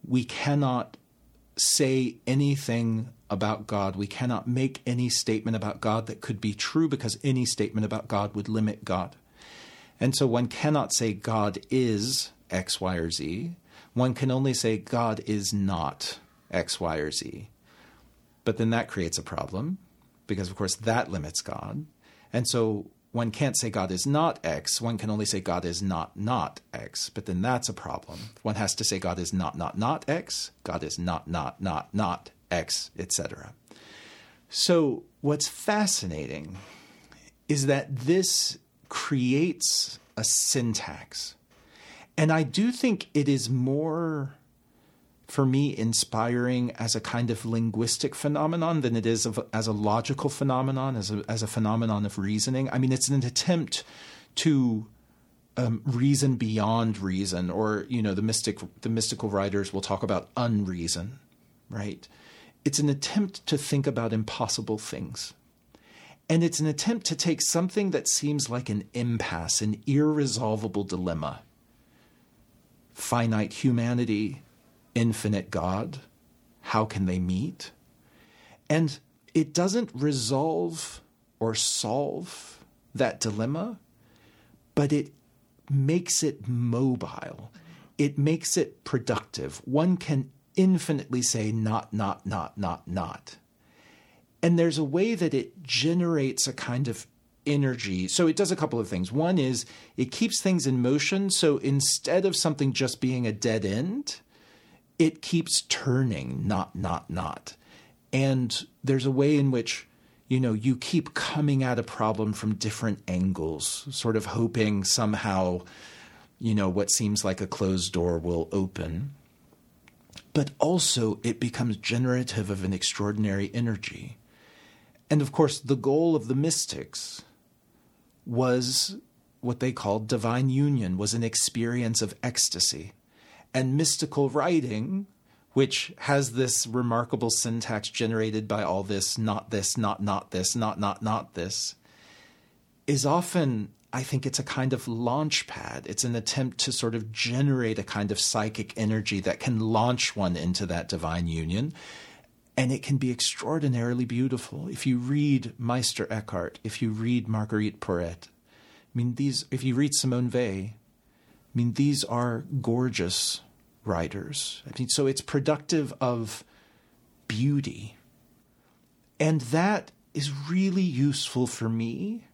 we cannot say anything about God. We cannot make any statement about God that could be true because any statement about God would limit God. And so one cannot say God is X, Y, or Z. One can only say God is not X, Y, or Z. But then that creates a problem because, of course, that limits God. And so one can't say God is not X. One can only say God is not not X. But then that's a problem. One has to say God is not not not X. God is not not not not X, etc. So what's fascinating is that this creates a syntax. And I do think it is more for me inspiring as a kind of linguistic phenomenon than it is of, as a logical phenomenon, as a, as a phenomenon of reasoning. I mean, it's an attempt to um, reason beyond reason, or you know, the mystic the mystical writers will talk about unreason, right? It's an attempt to think about impossible things. And it's an attempt to take something that seems like an impasse, an irresolvable dilemma finite humanity infinite God? How can they meet? And it doesn't resolve or solve that dilemma, but it makes it mobile. It makes it productive. One can infinitely say not, not, not, not, not. And there's a way that it generates a kind of energy. So it does a couple of things. One is it keeps things in motion. So instead of something just being a dead end, it keeps turning, not, not, not. And there's a way in which, you know, you keep coming at a problem from different angles, sort of hoping somehow, you know, what seems like a closed door will open. But also, it becomes generative of an extraordinary energy. And of course, the goal of the mystics was what they called divine union, was an experience of ecstasy. And mystical writing, which has this remarkable syntax generated by all this, not this, not not this, not not not this, is often, I think it's a kind of launch pad. It's an attempt to sort of generate a kind of psychic energy that can launch one into that divine union. And it can be extraordinarily beautiful. If you read Meister Eckhart, if you read Marguerite Porete, I mean, these, if you read Simone Weil, I mean, these are gorgeous writers. I mean, so it's productive of beauty. And that is really useful for me.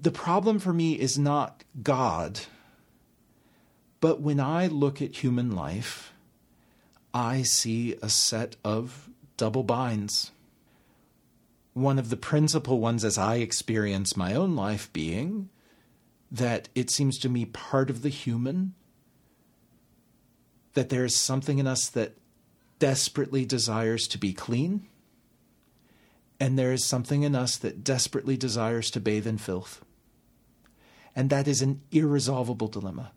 The problem for me is not God, but when I look at human life, I see a set of double binds. One of the principal ones, as I experience my own life, being that it seems to me part of the human, that there is something in us that desperately desires to be clean, and there is something in us that desperately desires to bathe in filth. And that is an irresolvable dilemma.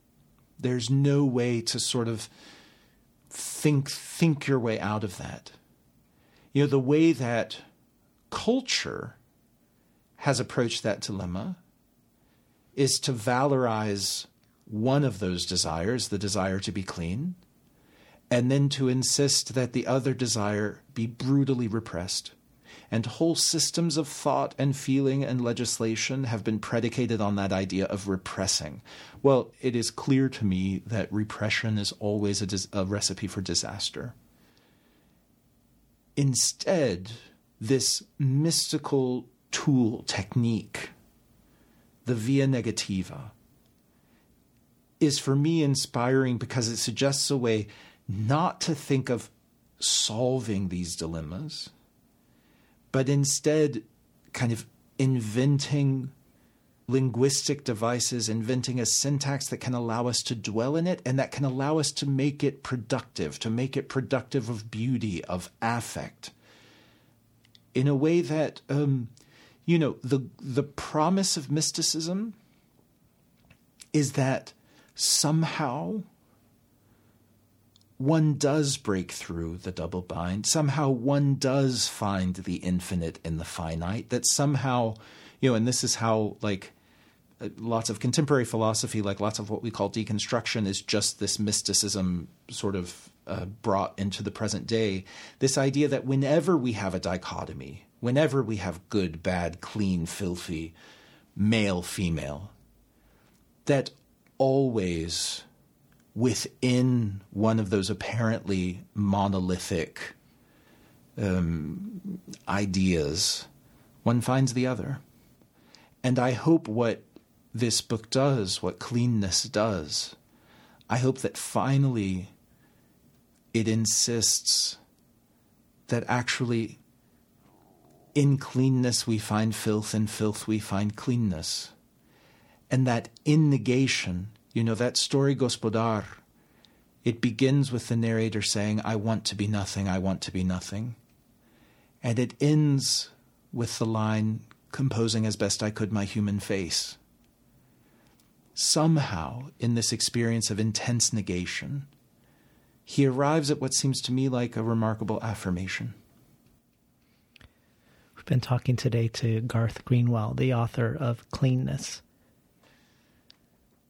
There's no way to sort of think think your way out of that. You know, the way that culture has approached that dilemma is to valorize one of those desires, the desire to be clean, and then to insist that the other desire be brutally repressed. And whole systems of thought and feeling and legislation have been predicated on that idea of repressing. Well, it is clear to me that repression is always a, dis- a recipe for disaster. Instead, this mystical tool, technique, the via negativa is for me inspiring because it suggests a way not to think of solving these dilemmas, but instead kind of inventing linguistic devices, inventing a syntax that can allow us to dwell in it and that can allow us to make it productive, to make it productive of beauty, of affect, in a way that um, you know, the the promise of mysticism is that somehow one does break through the double bind. Somehow one does find the infinite in the finite. That somehow, you know, and this is how, like, uh, lots of contemporary philosophy, like lots of what we call deconstruction, is just this mysticism sort of uh, brought into the present day. This idea that whenever we have a dichotomy, whenever we have good, bad, clean, filthy, male, female, that always within one of those apparently monolithic um, ideas, one finds the other. And I hope what this book does, what cleanness does, I hope that finally it insists that actually in cleanness we find filth, in filth we find cleanness. And that in negation, you know, that story Gospodar, it begins with the narrator saying, I want to be nothing, I want to be nothing. And it ends with the line, composing as best I could my human face. Somehow, in this experience of intense negation, he arrives at what seems to me like a remarkable affirmation been talking today to Garth Greenwell, the author of Cleanness.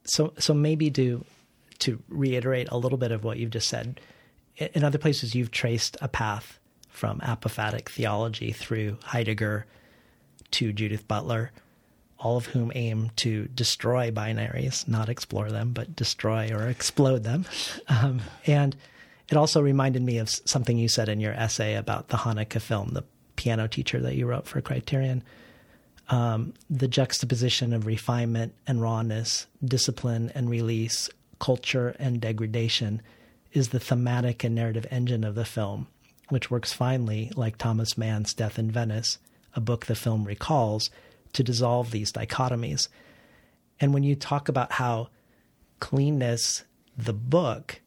So, so maybe to to reiterate a little bit of what you've just said. In other places, you've traced a path from apophatic theology through Heidegger to Judith Butler, all of whom aim to destroy binaries, not explore them, but destroy or explode them. Um, and it also reminded me of something you said in your essay about the Haneke film, the piano teacher that you wrote for Criterion. Um, the juxtaposition of refinement and rawness, discipline and release, culture and degradation is the thematic and narrative engine of the film, which works finely, like Thomas Mann's Death in Venice, a book the film recalls, to dissolve these dichotomies. And when you talk about how cleanness, the book,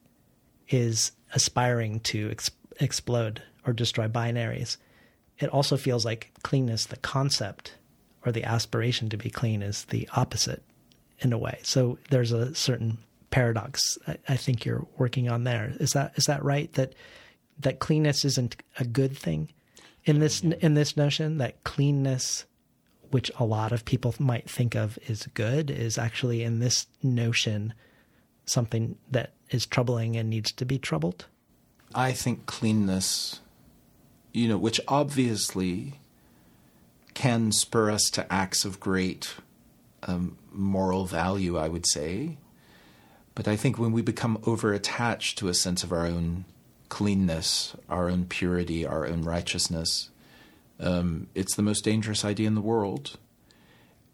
is aspiring to ex- explode or destroy binaries, it also feels like cleanness, the concept or the aspiration to be clean, is the opposite in a way. So there's a certain paradox I, I think you're working on there. Is that is that right? That that cleanness isn't a good thing in this in this notion that cleanness which a lot of people might think of as good is actually in this notion something that is troubling and needs to be troubled I think cleanness, you know, which obviously can spur us to acts of great um, moral value, I would say. But I think when we become over attached to a sense of our own cleanness, our own purity, our own righteousness, um, it's the most dangerous idea in the world.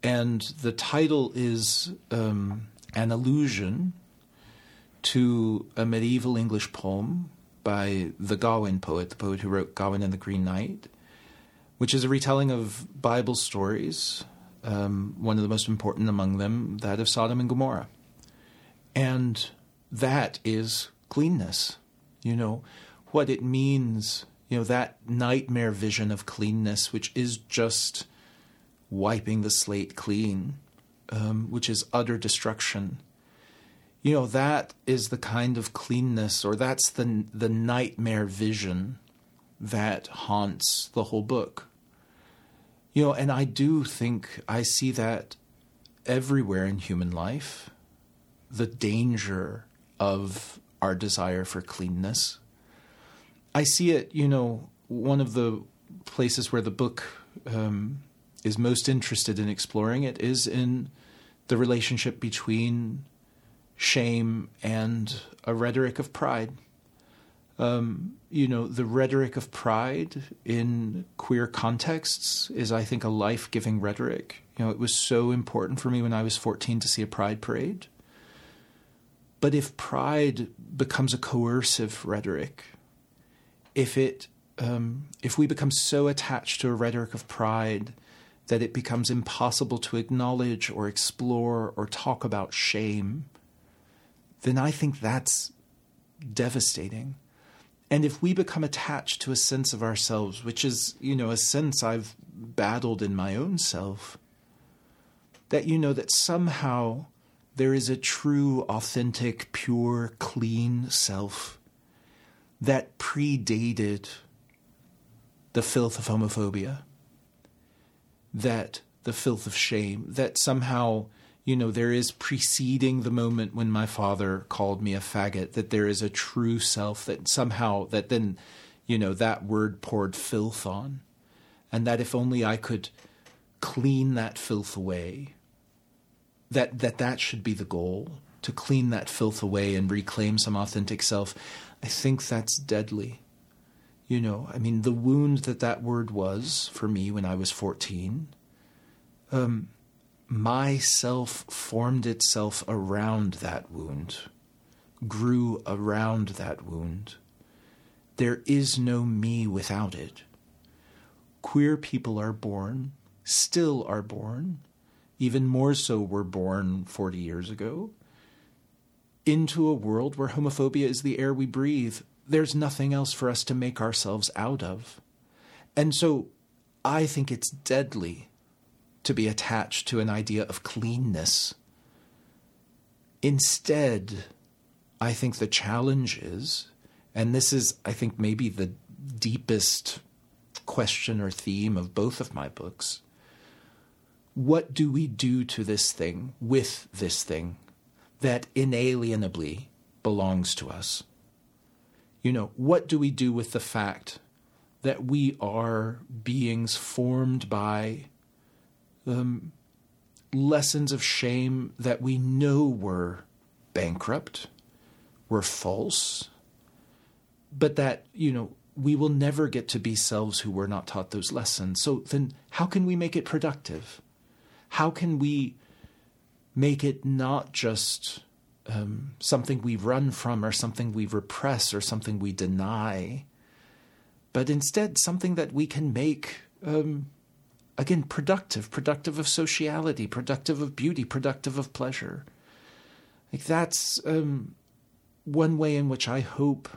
And the title is um, an allusion to a medieval English poem by the Gawain poet, the poet who wrote Gawain and the Green Knight, which is a retelling of Bible stories, um, one of the most important among them, that of Sodom and Gomorrah. And that is cleanness. You know, what it means, you know, that nightmare vision of cleanness, which is just wiping the slate clean, um, which is utter destruction you know that is the kind of cleanness or that's the the nightmare vision that haunts the whole book. You know and i do think i see that everywhere in human life the danger of our desire for cleanness. I see it you know one of the places where the book um, is most interested in exploring it is in the relationship between shame and a rhetoric of pride. Um, you know, the rhetoric of pride in queer contexts is, I think, a life giving rhetoric. You know, it was so important for me when I was 14 to see a pride parade. But if pride becomes a coercive rhetoric, if it um, if we become so attached to a rhetoric of pride that it becomes impossible to acknowledge or explore or talk about shame, then I think that's devastating. And if we become attached to a sense of ourselves, which is, you know, a sense I've battled in my own self, that, you know, that somehow there is a true, authentic, pure, clean self that predated the filth of homophobia, that the filth of shame, that somehow you know, there is preceding the moment when my father called me a faggot, that there is a true self that somehow, that then, you know, that word poured filth on. And that if only I could clean that filth away, that that, that should be the goal, to clean that filth away and reclaim some authentic self. I think that's deadly. You know, I mean, the wound that that word was for me when I was 14, um, myself formed itself around that wound, grew around that wound. There is no me without it. Queer people are born, still are born, even more so were born 40 years ago, into a world where homophobia is the air we breathe. There's nothing else for us to make ourselves out of. And so I think it's deadly to be attached to an idea of cleanness. Instead, I think the challenge is, and this is, I think, maybe the deepest question or theme of both of my books. What do we do to this thing, with this thing, that inalienably belongs to us? You know, what do we do with the fact that we are beings formed by um, lessons of shame that we know were bankrupt, were false, but that, you know, we will never get to be selves who were not taught those lessons. So then, how can we make it productive? How can we make it not just um, something we run from or something we repress or something we deny, but instead something that we can make, um, again, productive, productive of sociality, productive of beauty, productive of pleasure. Like that's um, one way in which I hope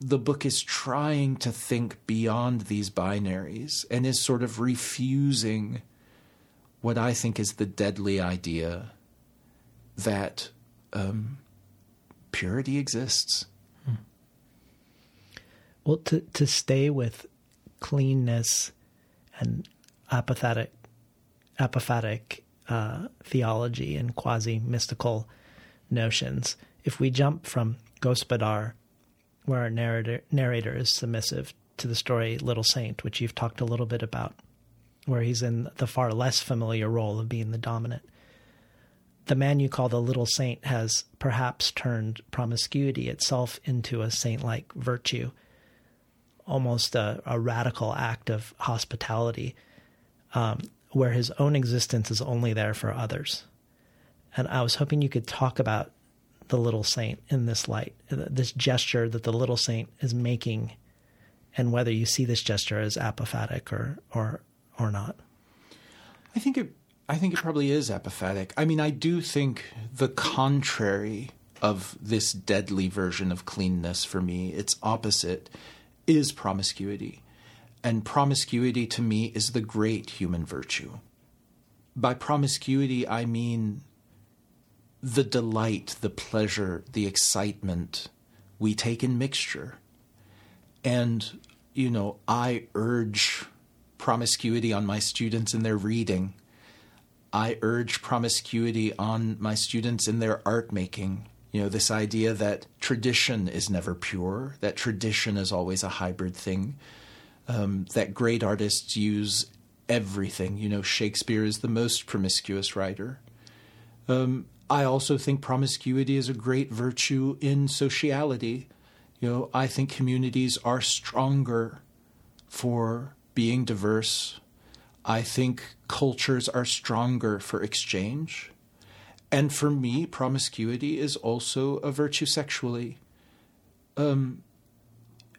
the book is trying to think beyond these binaries and is sort of refusing what I think is the deadly idea that um, purity exists. Well, to, to stay with cleanness and apathetic, apophatic uh, theology and quasi mystical notions, if we jump from Gospodar, where our narrator, narrator is submissive, to the story Little Saint, which you've talked a little bit about, where he's in the far less familiar role of being the dominant. The man you call the Little Saint has perhaps turned promiscuity itself into a saint like virtue almost a, a radical act of hospitality um, where his own existence is only there for others. And I was hoping you could talk about the little saint in this light, this gesture that the little saint is making, and whether you see this gesture as apophatic or or or not. I think it. I think it probably is apophatic. I mean, I do think the contrary of this deadly version of cleanness for me, its opposite, is promiscuity. And promiscuity to me is the great human virtue. By promiscuity, I mean the delight, the pleasure, the excitement we take in mixture. And, you know, I urge promiscuity on my students in their reading. I urge promiscuity on my students in their art making. You know, this idea that tradition is never pure, that tradition is always a hybrid thing, um, that great artists use everything. You know, Shakespeare is the most promiscuous writer. Um, I also think promiscuity is a great virtue in sociality. You know, I think communities are stronger for being diverse. I think cultures are stronger for exchange. And for me, promiscuity is also a virtue sexually. Um,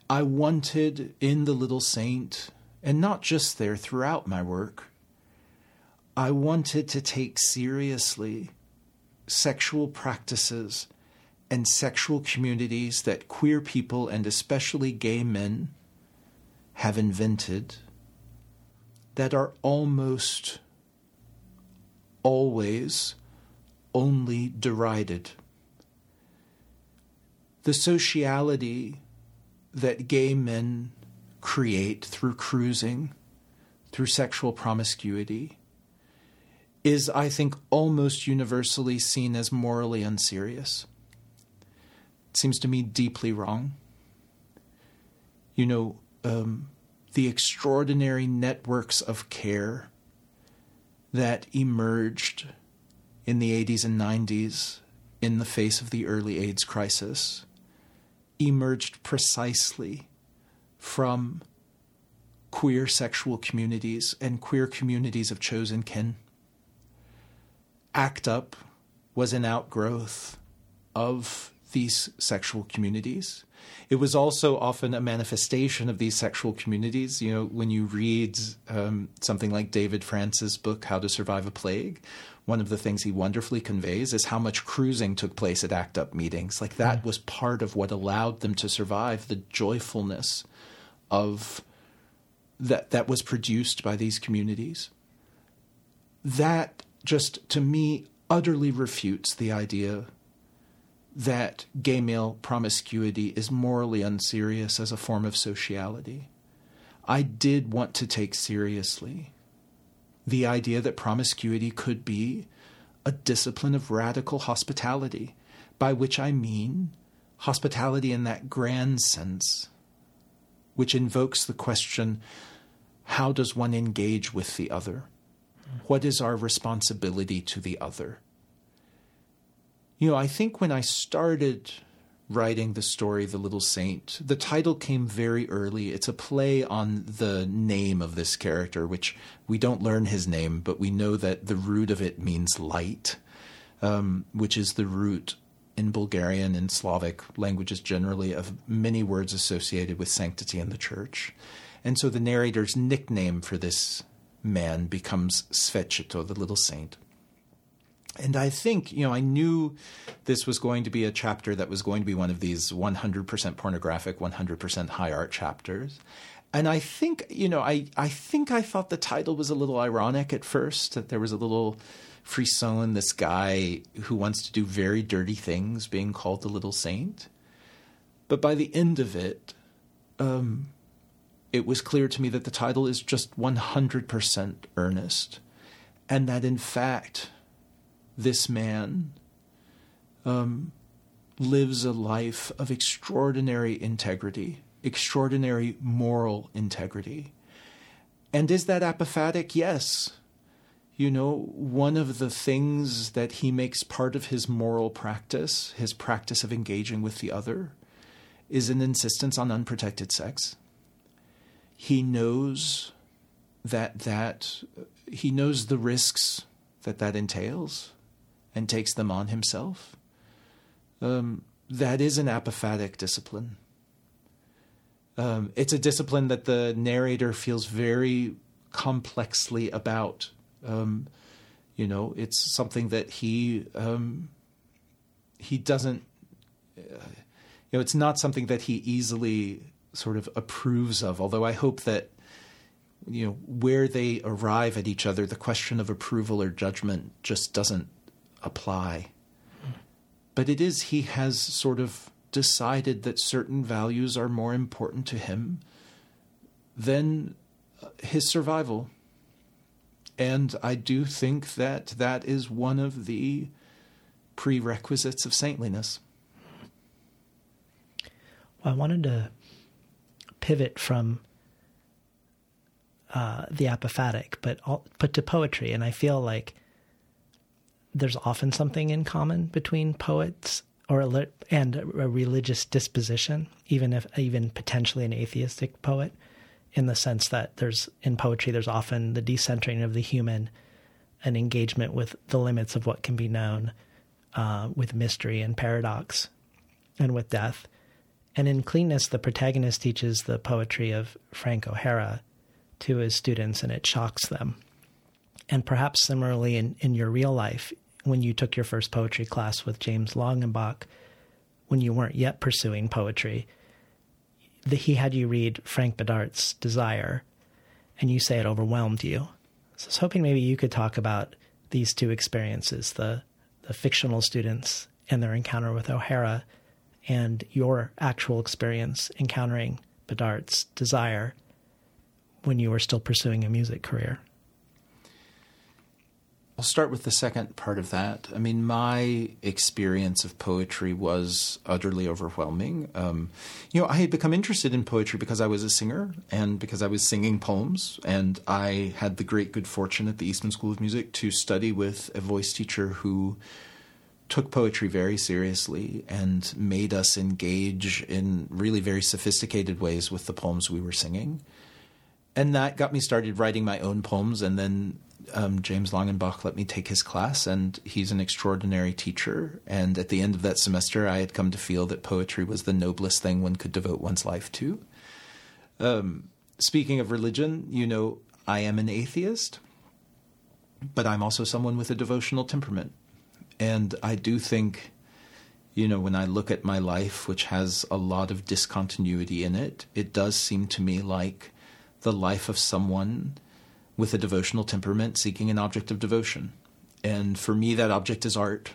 I wanted in The Little Saint, and not just there, throughout my work, I wanted to take seriously sexual practices and sexual communities that queer people and especially gay men have invented that are almost always only derided. The sociality that gay men create through cruising, through sexual promiscuity, is, I think, almost universally seen as morally unserious. It seems to me deeply wrong. You know, um, the extraordinary networks of care that emerged in the 80s and 90s, in the face of the early AIDS crisis, emerged precisely from queer sexual communities and queer communities of chosen kin. ACT UP was an outgrowth of these sexual communities. It was also often a manifestation of these sexual communities. You know, when you read um, something like David France's book, How to Survive a Plague, one of the things he wonderfully conveys is how much cruising took place at ACT UP meetings. Like that mm. was part of what allowed them to survive the joyfulness of that that was produced by these communities. That just to me utterly refutes the idea that gay male promiscuity is morally unserious as a form of sociality. I did want to take seriously the idea that promiscuity could be a discipline of radical hospitality, by which I mean hospitality in that grand sense, which invokes the question how does one engage with the other? What is our responsibility to the other? You know, I think when I started writing the story The Little Saint. The title came very early. It's a play on the name of this character, which we don't learn his name, but we know that the root of it means light, um, which is the root in Bulgarian and Slavic languages generally of many words associated with sanctity in the church. And so the narrator's nickname for this man becomes Svetchito, the little saint. And I think, you know, I knew this was going to be a chapter that was going to be one of these 100% pornographic, 100% high art chapters. And I think, you know, I, I think I thought the title was a little ironic at first, that there was a little frisson, this guy who wants to do very dirty things being called the little saint. But by the end of it, um, it was clear to me that the title is just 100% earnest. And that in fact, this man um, lives a life of extraordinary integrity, extraordinary moral integrity. And is that apophatic? Yes. You know, one of the things that he makes part of his moral practice, his practice of engaging with the other, is an insistence on unprotected sex. He knows that that he knows the risks that that entails and takes them on himself. Um, that is an apophatic discipline. Um, it's a discipline that the narrator feels very complexly about. Um, you know, it's something that he um, he doesn't. Uh, you know, it's not something that he easily sort of approves of. Although I hope that you know where they arrive at each other, the question of approval or judgment just doesn't apply. But it is he has sort of decided that certain values are more important to him than uh, his survival. And I do think that that is one of the prerequisites of saintliness. Well, I wanted to pivot from uh, the apophatic, but all, but to poetry, and I feel like there's often something in common between poets or and a religious disposition, even if even potentially an atheistic poet, in the sense that there's in poetry there's often the decentering of the human, an engagement with the limits of what can be known, uh, with mystery and paradox, and with death. And in Cleanness, the protagonist teaches the poetry of Frank O'Hara to his students, and it shocks them. And perhaps similarly in, in your real life, when you took your first poetry class with James Longenbach, when you weren't yet pursuing poetry, the, he had you read Frank Bidart's Desire, and you say it overwhelmed you. So I was hoping maybe you could talk about these two experiences the, the fictional students and their encounter with O'Hara, and your actual experience encountering Bidart's Desire when you were still pursuing a music career. I'll start with the second part of that. I mean, my experience of poetry was utterly overwhelming. Um, you know, I had become interested in poetry because I was a singer and because I was singing poems. And I had the great good fortune at the Eastman School of Music to study with a voice teacher who took poetry very seriously and made us engage in really very sophisticated ways with the poems we were singing. And that got me started writing my own poems and then um, James Longenbach let me take his class, and he's an extraordinary teacher. And at the end of that semester, I had come to feel that poetry was the noblest thing one could devote one's life to. Um, speaking of religion, you know, I am an atheist, but I'm also someone with a devotional temperament. And I do think, you know, when I look at my life, which has a lot of discontinuity in it, it does seem to me like the life of someone with a devotional temperament seeking an object of devotion. And for me, that object is art.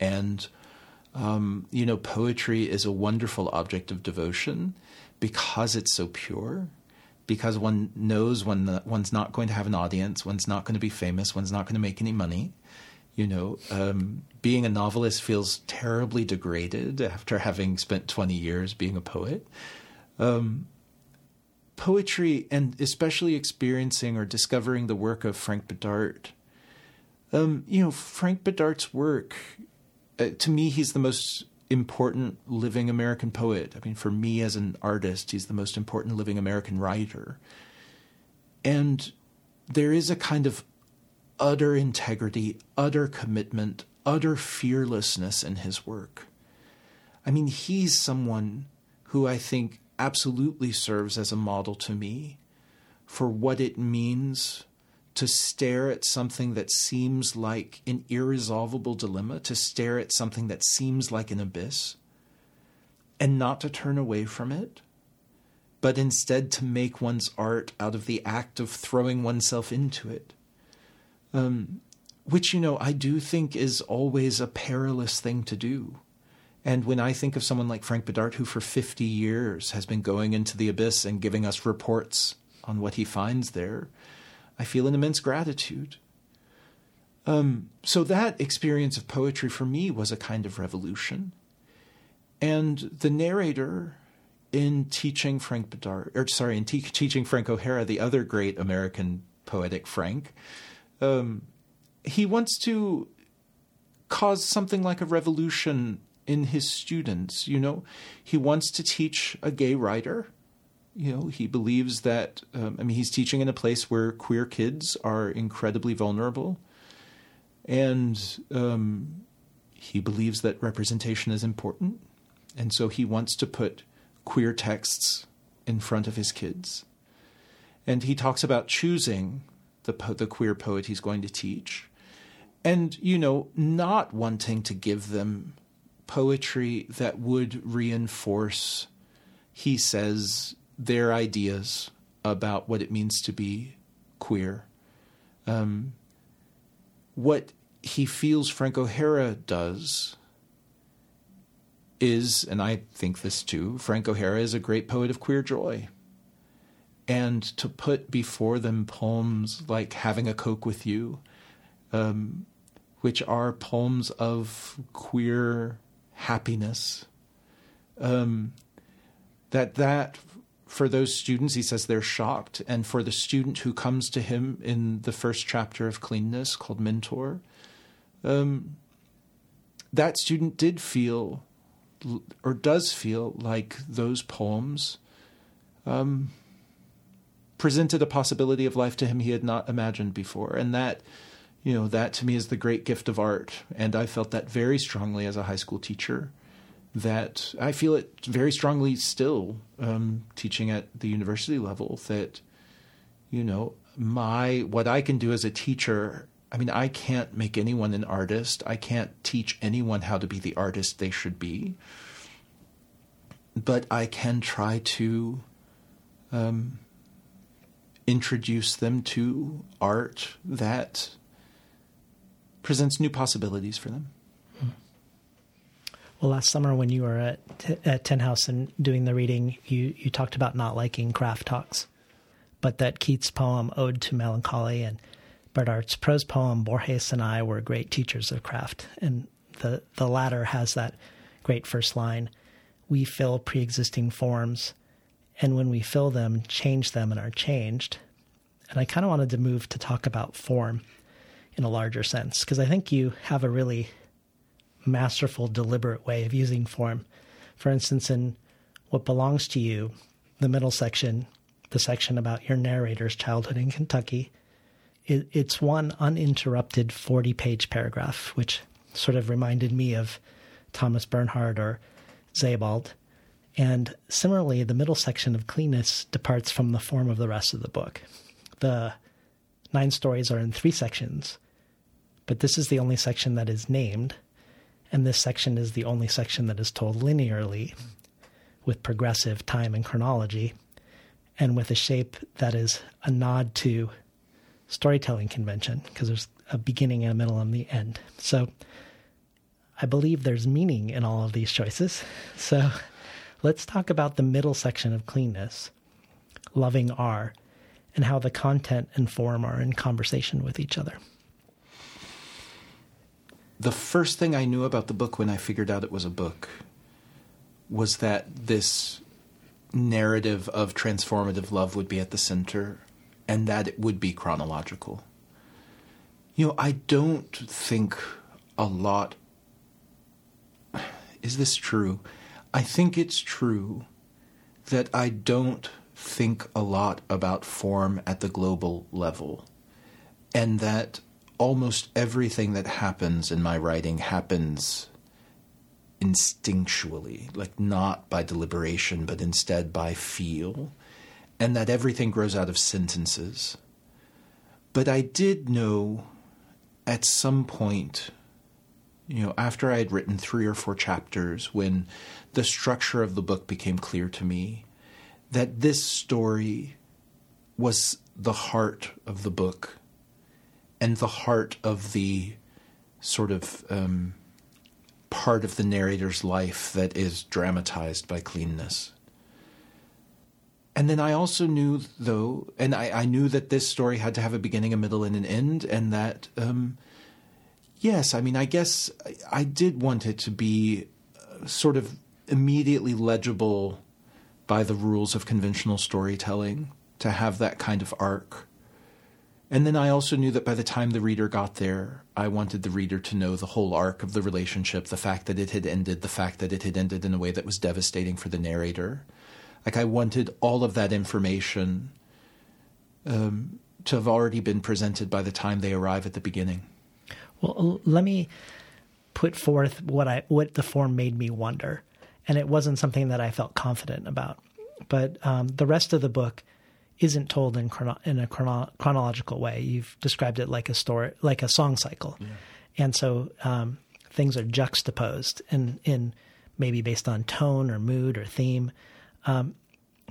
And, um, you know, poetry is a wonderful object of devotion because it's so pure, because one knows the, one's not going to have an audience, one's not going to be famous, one's not going to make any money. You know, um, being a novelist feels terribly degraded after having spent 20 years being a poet. Um, poetry and especially experiencing or discovering the work of Frank Bidart. Um, you know, Frank Bidart's work, uh, to me, he's the most important living American poet. I mean, for me as an artist, he's the most important living American writer. And there is a kind of utter integrity, utter commitment, utter fearlessness in his work. I mean, he's someone who I think absolutely serves as a model to me for what it means to stare at something that seems like an irresolvable dilemma, to stare at something that seems like an abyss, and not to turn away from it, but instead to make one's art out of the act of throwing oneself into it. Um, which, you know, I do think is always a perilous thing to do. And when I think of someone like Frank Bidart, who for 50 years has been going into the abyss and giving us reports on what he finds there, I feel an immense gratitude. Um, so that experience of poetry for me was a kind of revolution. And the narrator in teaching Frank Bidart, or sorry, in te- teaching Frank O'Hara, the other great American poetic Frank, um, he wants to cause something like a revolution in his students. You know, he wants to teach a gay writer you know, he believes that, um, I mean, he's teaching in a place where queer kids are incredibly vulnerable. And um, he believes that representation is important. And so he wants to put queer texts in front of his kids. And he talks about choosing the, po- the queer poet he's going to teach. And, you know, not wanting to give them poetry that would reinforce, he says, their ideas about what it means to be queer. Um, what he feels Frank O'Hara does is, and I think this too, Frank O'Hara is a great poet of queer joy. And to put before them poems like Having a Coke with You, um, which are poems of queer happiness, um, that that for those students, he says they're shocked. And for the student who comes to him in the first chapter of Cleanness called Mentor, um, that student did feel or does feel like those poems um, presented a possibility of life to him he had not imagined before. And that, you know, that to me is the great gift of art. And I felt that very strongly as a high school teacher that I feel it very strongly still um, teaching at the university level that you know my what I can do as a teacher I mean I can't make anyone an artist I can't teach anyone how to be the artist they should be but I can try to um, introduce them to art that presents new possibilities for them well, last summer when you were at, at Tin House and doing the reading, you, you talked about not liking craft talks, but that Keats' poem Ode to Melancholy and Bidart's prose poem Borges and I were great teachers of craft. And the, the latter has that great first line We fill pre existing forms, and when we fill them, change them and are changed. And I kind of wanted to move to talk about form in a larger sense, because I think you have a really masterful, deliberate way of using form. For instance, in What Belongs to You, the middle section, the section about your narrator's childhood in Kentucky, it, it's one uninterrupted 40 page paragraph, which sort of reminded me of Thomas Bernhard or Sebald. And similarly, the middle section of Cleanness departs from the form of the rest of the book. The nine stories are in three sections, but this is the only section that is named and this section is the only section that is told linearly with progressive time and chronology, and with a shape that is a nod to storytelling convention, because there's a beginning, and a middle, and the end. So I believe there's meaning in all of these choices. So let's talk about the middle section of cleanness, loving R, and how the content and form are in conversation with each other the first thing I knew about the book when I figured out it was a book was that this narrative of transformative love would be at the center and that it would be chronological. You know, I don't think a lot. Is this true? I think it's true that I don't think a lot about form at the global level, and that almost everything that happens in my writing happens instinctually, like not by deliberation, but instead by feel, and that everything grows out of sentences. But I did know at some point, you know, after I had written three or four chapters, when the structure of the book became clear to me, that this story was the heart of the book and the heart of the sort of um, part of the narrator's life that is dramatized by cleanness. And then I also knew, though, and I, I, knew that this story had to have a beginning, a middle, and an end, and that, um, yes, I mean, I guess I, I did want it to be uh, sort of immediately legible by the rules of conventional storytelling, to have that kind of arc. And then I also knew that by the time the reader got there, I wanted the reader to know the whole arc of the relationship, the fact that it had ended, the fact that it had ended in a way that was devastating for the narrator. Like I wanted all of that information um, to have already been presented by the time they arrive at the beginning. Well, let me put forth what I what the form made me wonder, and it wasn't something that I felt confident about. But um, the rest of the book isn't told in chrono- in a chrono- chronological way. You've described it like a story, like a song cycle, yeah. and so um, things are juxtaposed in in maybe based on tone or mood or theme. Um,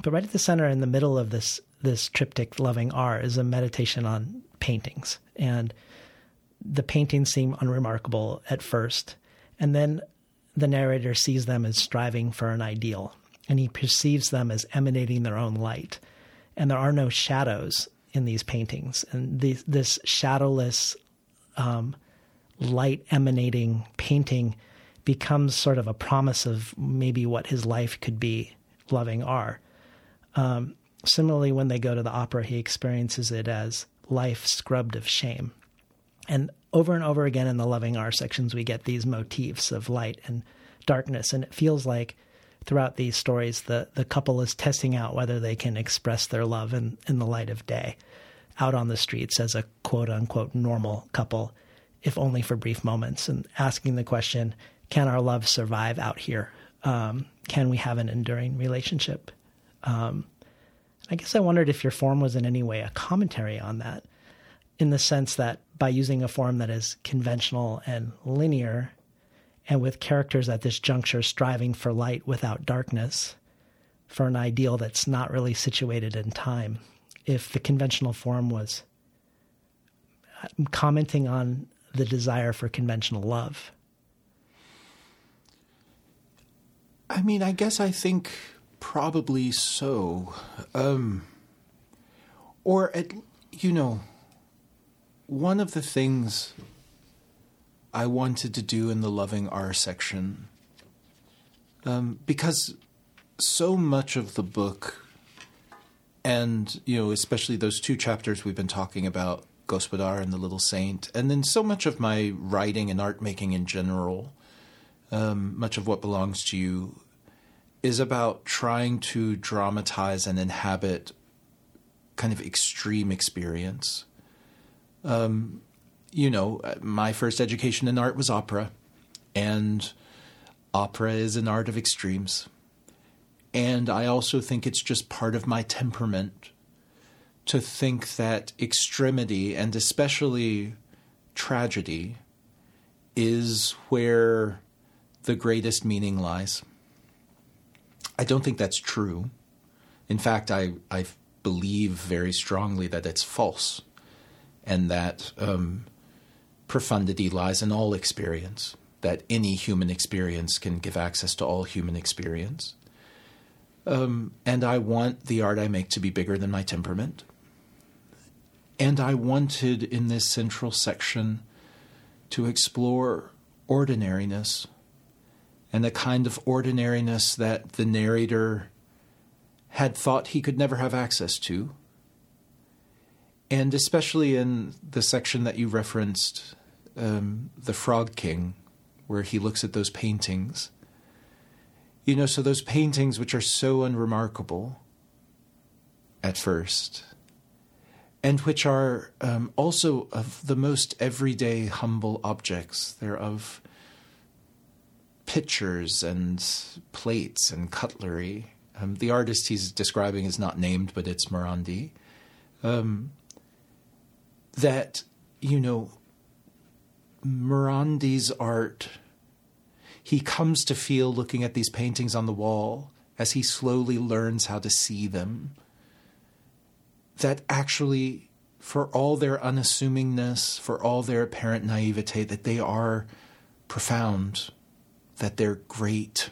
but right at the center, in the middle of this this triptych, "Loving R," is a meditation on paintings, and the paintings seem unremarkable at first, and then the narrator sees them as striving for an ideal, and he perceives them as emanating their own light and there are no shadows in these paintings. And the, this shadowless, um, light emanating painting becomes sort of a promise of maybe what his life could be, loving R. Um, similarly, when they go to the opera, he experiences it as life scrubbed of shame. And over and over again in the loving R sections, we get these motifs of light and darkness. And it feels like throughout these stories, the, the couple is testing out whether they can express their love in, in the light of day out on the streets as a quote unquote normal couple, if only for brief moments, and asking the question can our love survive out here? Um, can we have an enduring relationship? Um, I guess I wondered if your form was in any way a commentary on that, in the sense that by using a form that is conventional and linear, and with characters at this juncture striving for light without darkness, for an ideal that's not really situated in time. If the conventional form was commenting on the desire for conventional love. I mean, I guess I think probably so. Um, or, at, you know, one of the things I wanted to do in the Loving R section. Um, because so much of the book, and, you know, especially those two chapters we've been talking about, Gospodar and the Little Saint, and then so much of my writing and art making in general, um, much of what belongs to you, is about trying to dramatize and inhabit kind of extreme experience. Um, you know, my first education in art was opera, and opera is an art of extremes. And I also think it's just part of my temperament to think that extremity, and especially tragedy, is where the greatest meaning lies. I don't think that's true. In fact, I, I believe very strongly that it's false and that um, profundity lies in all experience, that any human experience can give access to all human experience. Um, and I want the art I make to be bigger than my temperament. And I wanted in this central section to explore ordinariness and the kind of ordinariness that the narrator had thought he could never have access to. And especially in the section that you referenced um, The Frog King, where he looks at those paintings. You know, so those paintings which are so unremarkable at first, and which are um, also of the most everyday, humble objects. They're of pitchers and plates and cutlery. Um, the artist he's describing is not named, but it's Morandi. Um, that, you know, Morandi's art, he comes to feel looking at these paintings on the wall as he slowly learns how to see them, that actually, for all their unassumingness, for all their apparent naivete, that they are profound, that they're great.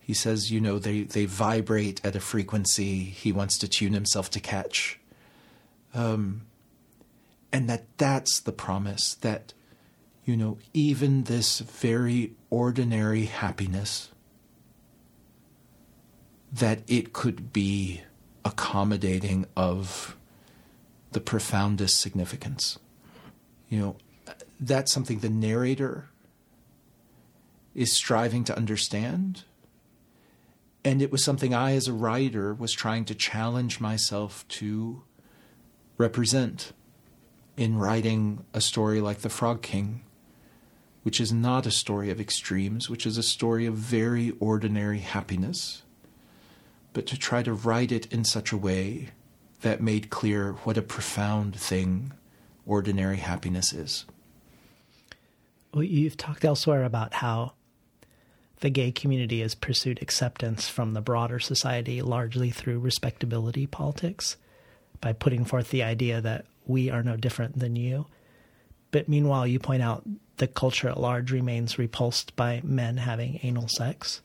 He says, you know, they, they vibrate at a frequency he wants to tune himself to catch. Um, and that that's the promise that, you know, even this very ordinary happiness, that it could be accommodating of the profoundest significance. You know, that's something the narrator is striving to understand. And it was something I, as a writer, was trying to challenge myself to represent in writing a story like The Frog King, which is not a story of extremes, which is a story of very ordinary happiness, but to try to write it in such a way that made clear what a profound thing ordinary happiness is. Well, you've talked elsewhere about how the gay community has pursued acceptance from the broader society largely through respectability politics by putting forth the idea that we are no different than you. But meanwhile, you point out the culture at large remains repulsed by men having anal sex.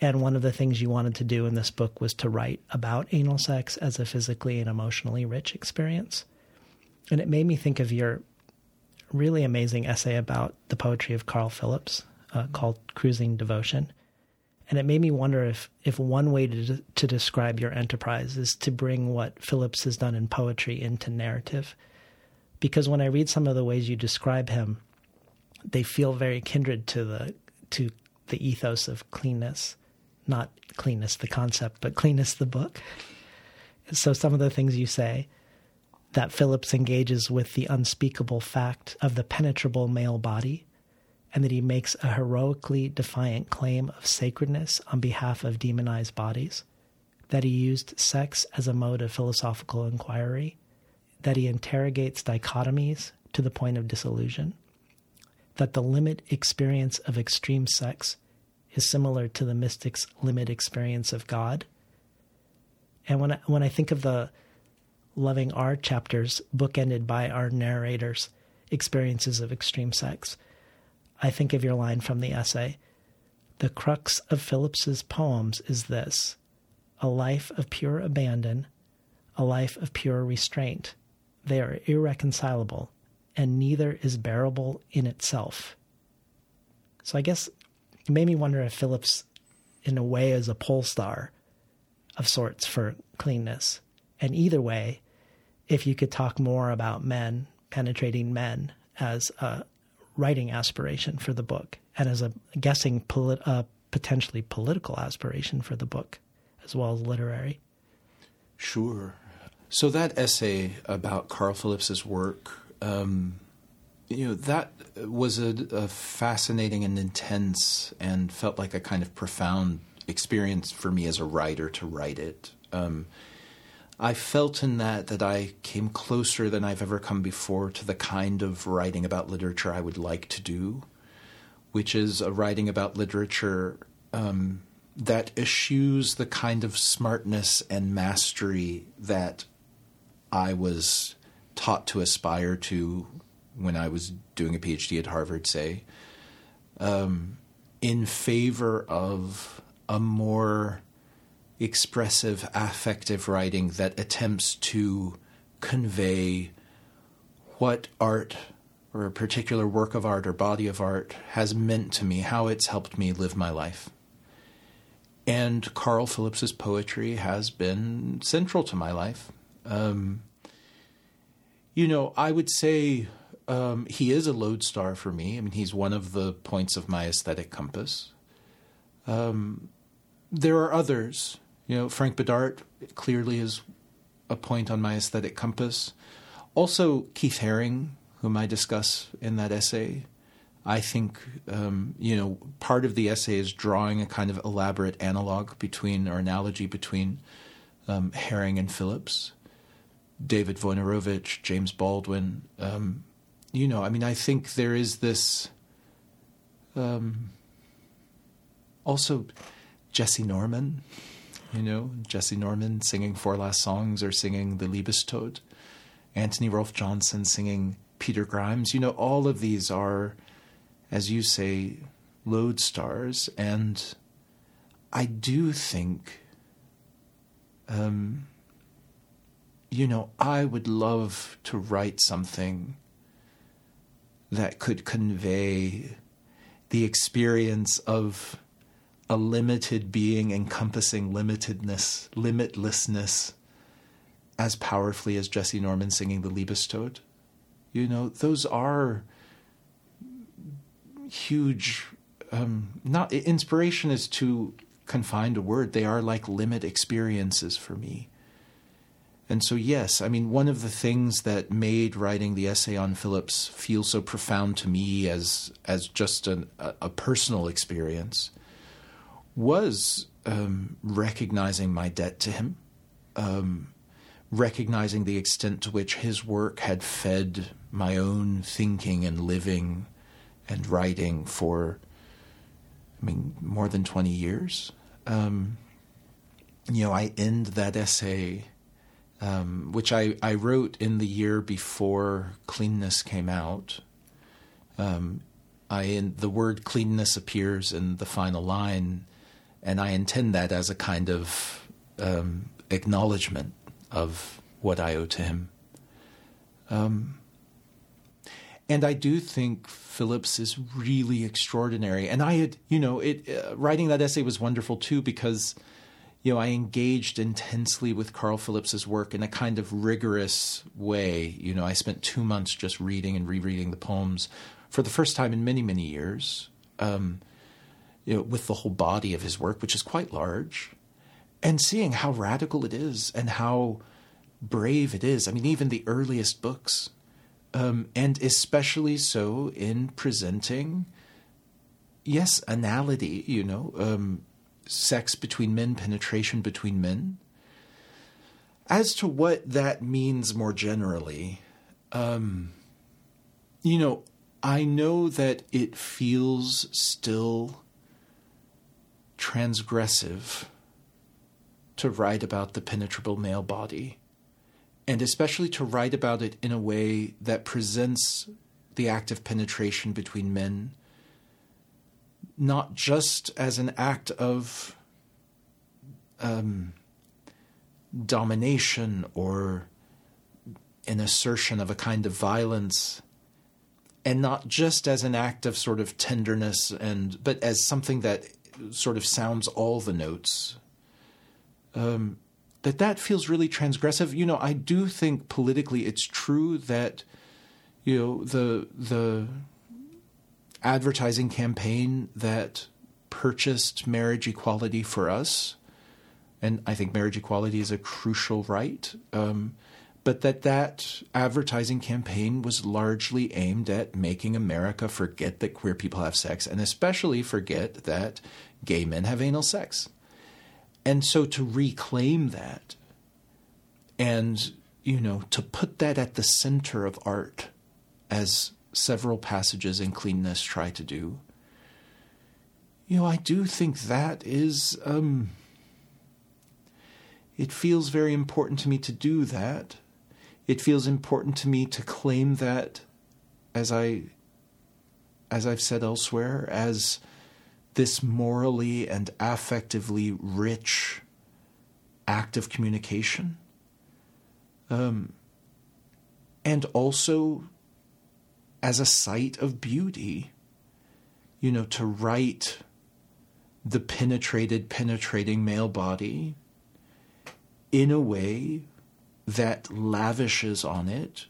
And one of the things you wanted to do in this book was to write about anal sex as a physically and emotionally rich experience. And it made me think of your really amazing essay about the poetry of Carl Phillips uh, called Cruising Devotion. And it made me wonder if, if one way to, to describe your enterprise is to bring what Phillips has done in poetry into narrative. Because when I read some of the ways you describe him, they feel very kindred to the to the ethos of cleanness, not cleanness the concept, but cleanness the book. So some of the things you say that Phillips engages with the unspeakable fact of the penetrable male body and that he makes a heroically defiant claim of sacredness on behalf of demonized bodies, that he used sex as a mode of philosophical inquiry, that he interrogates dichotomies to the point of disillusion, that the limit experience of extreme sex is similar to the mystic's limit experience of God. And when I, when I think of the loving R chapters bookended by our narrator's experiences of extreme sex, I think of your line from the essay. The crux of Phillips's poems is this a life of pure abandon, a life of pure restraint. They are irreconcilable, and neither is bearable in itself. So I guess it made me wonder if Phillips, in a way, is a pole star of sorts for cleanness. And either way, if you could talk more about men penetrating men as a writing aspiration for the book and as a guessing polit- uh, potentially political aspiration for the book as well as literary. Sure. So that essay about Carl Phillips's work, um, you know, that was a, a, fascinating and intense and felt like a kind of profound experience for me as a writer to write it. Um, I felt in that that I came closer than I've ever come before to the kind of writing about literature I would like to do, which is a writing about literature um, that eschews the kind of smartness and mastery that I was taught to aspire to when I was doing a PhD at Harvard, say, um, in favor of a more expressive, affective writing that attempts to convey what art or a particular work of art or body of art has meant to me, how it's helped me live my life. And Carl Phillips's poetry has been central to my life. Um, you know, I would say um, he is a lodestar for me. I mean, he's one of the points of my aesthetic compass. Um, there are others you know, Frank Bidart clearly is a point on my aesthetic compass. Also, Keith Haring, whom I discuss in that essay. I think, um, you know, part of the essay is drawing a kind of elaborate analog between, or analogy between um, Haring and Phillips, David Wojnarowicz, James Baldwin. Um, you know, I mean, I think there is this. Um, also, Jessye Norman, you know, Jessye Norman singing Four Last Songs or singing The Liebestod, Anthony Rolfe Johnson singing Peter Grimes. You know, all of these are, as you say, lodestars. And I do think, um, you know, I would love to write something that could convey the experience of a limited being encompassing limitedness, limitlessness, as powerfully as Jessye Norman singing the Liebestod. You know, those are huge. Um, not inspiration is too confined a word. They are like limit experiences for me. And so, yes, I mean, one of the things that made writing the essay on Phillips feel so profound to me as as just an, a, a personal experience was um, recognizing my debt to him, um, recognizing the extent to which his work had fed my own thinking and living and writing for, I mean, more than 20 years. Um, you know, I end that essay, um, which I, I wrote in the year before Cleanness came out. Um, I in, the word cleanness appears in the final line, and I intend that as a kind of um, acknowledgement of what I owe to him. Um, and I do think Phillips is really extraordinary. And I had, you know, it uh, writing that essay was wonderful too because, you know, I engaged intensely with Carl Phillips's work in a kind of rigorous way. You know, I spent two months just reading and rereading the poems for the first time in many, many years. Um, you know, with the whole body of his work, which is quite large, and seeing how radical it is and how brave it is. I mean, even the earliest books, um, and especially so in presenting, yes, anality, you know, um, sex between men, penetration between men. As to what that means more generally, um, you know, I know that it feels still transgressive to write about the penetrable male body, and especially to write about it in a way that presents the act of penetration between men not just as an act of um, domination or an assertion of a kind of violence and not just as an act of sort of tenderness and but as something that sort of sounds all the notes. Um, that that feels really transgressive. You know, I do think politically it's true that you know the the advertising campaign that purchased marriage equality for us, and I think marriage equality is a crucial right. Um, but that that advertising campaign was largely aimed at making America forget that queer people have sex, and especially forget that gay men have anal sex. And so to reclaim that and, you know, to put that at the center of art, as several passages in Cleanness try to do, you know, I do think that is, um, it feels very important to me to do that. It feels important to me to claim that, as I, as I've said elsewhere, as this morally and affectively rich act of communication. Um, and also as a site of beauty, you know, to write the penetrated, penetrating male body in a way that lavishes on it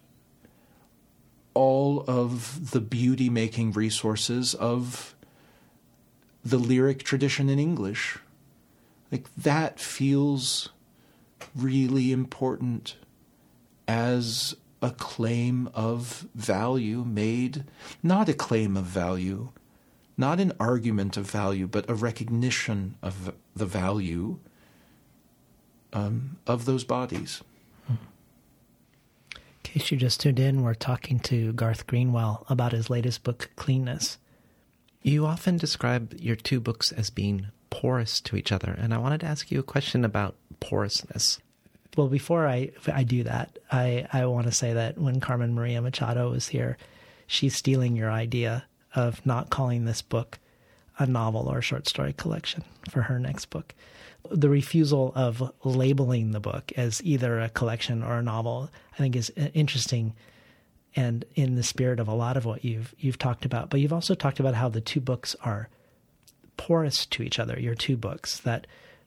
all of the beauty making resources of the lyric tradition in English. Like that feels really important as a claim of value made, not a claim of value, not an argument of value, but a recognition of the value um, of those bodies. In case you just tuned in, we're talking to Garth Greenwell about his latest book, Cleanness. You often describe your two books as being porous to each other, and I wanted to ask you a question about porousness. Well, before I I do that, I I want to say that when Carmen Maria Machado was here, she's stealing your idea of not calling this book a novel or a short story collection for her next book. The refusal of labeling the book as either a collection or a novel, I think, is uh, interesting and in the spirit of a lot of what you've you've talked about. But you've also talked about how the two books are porous to each other. Your two books that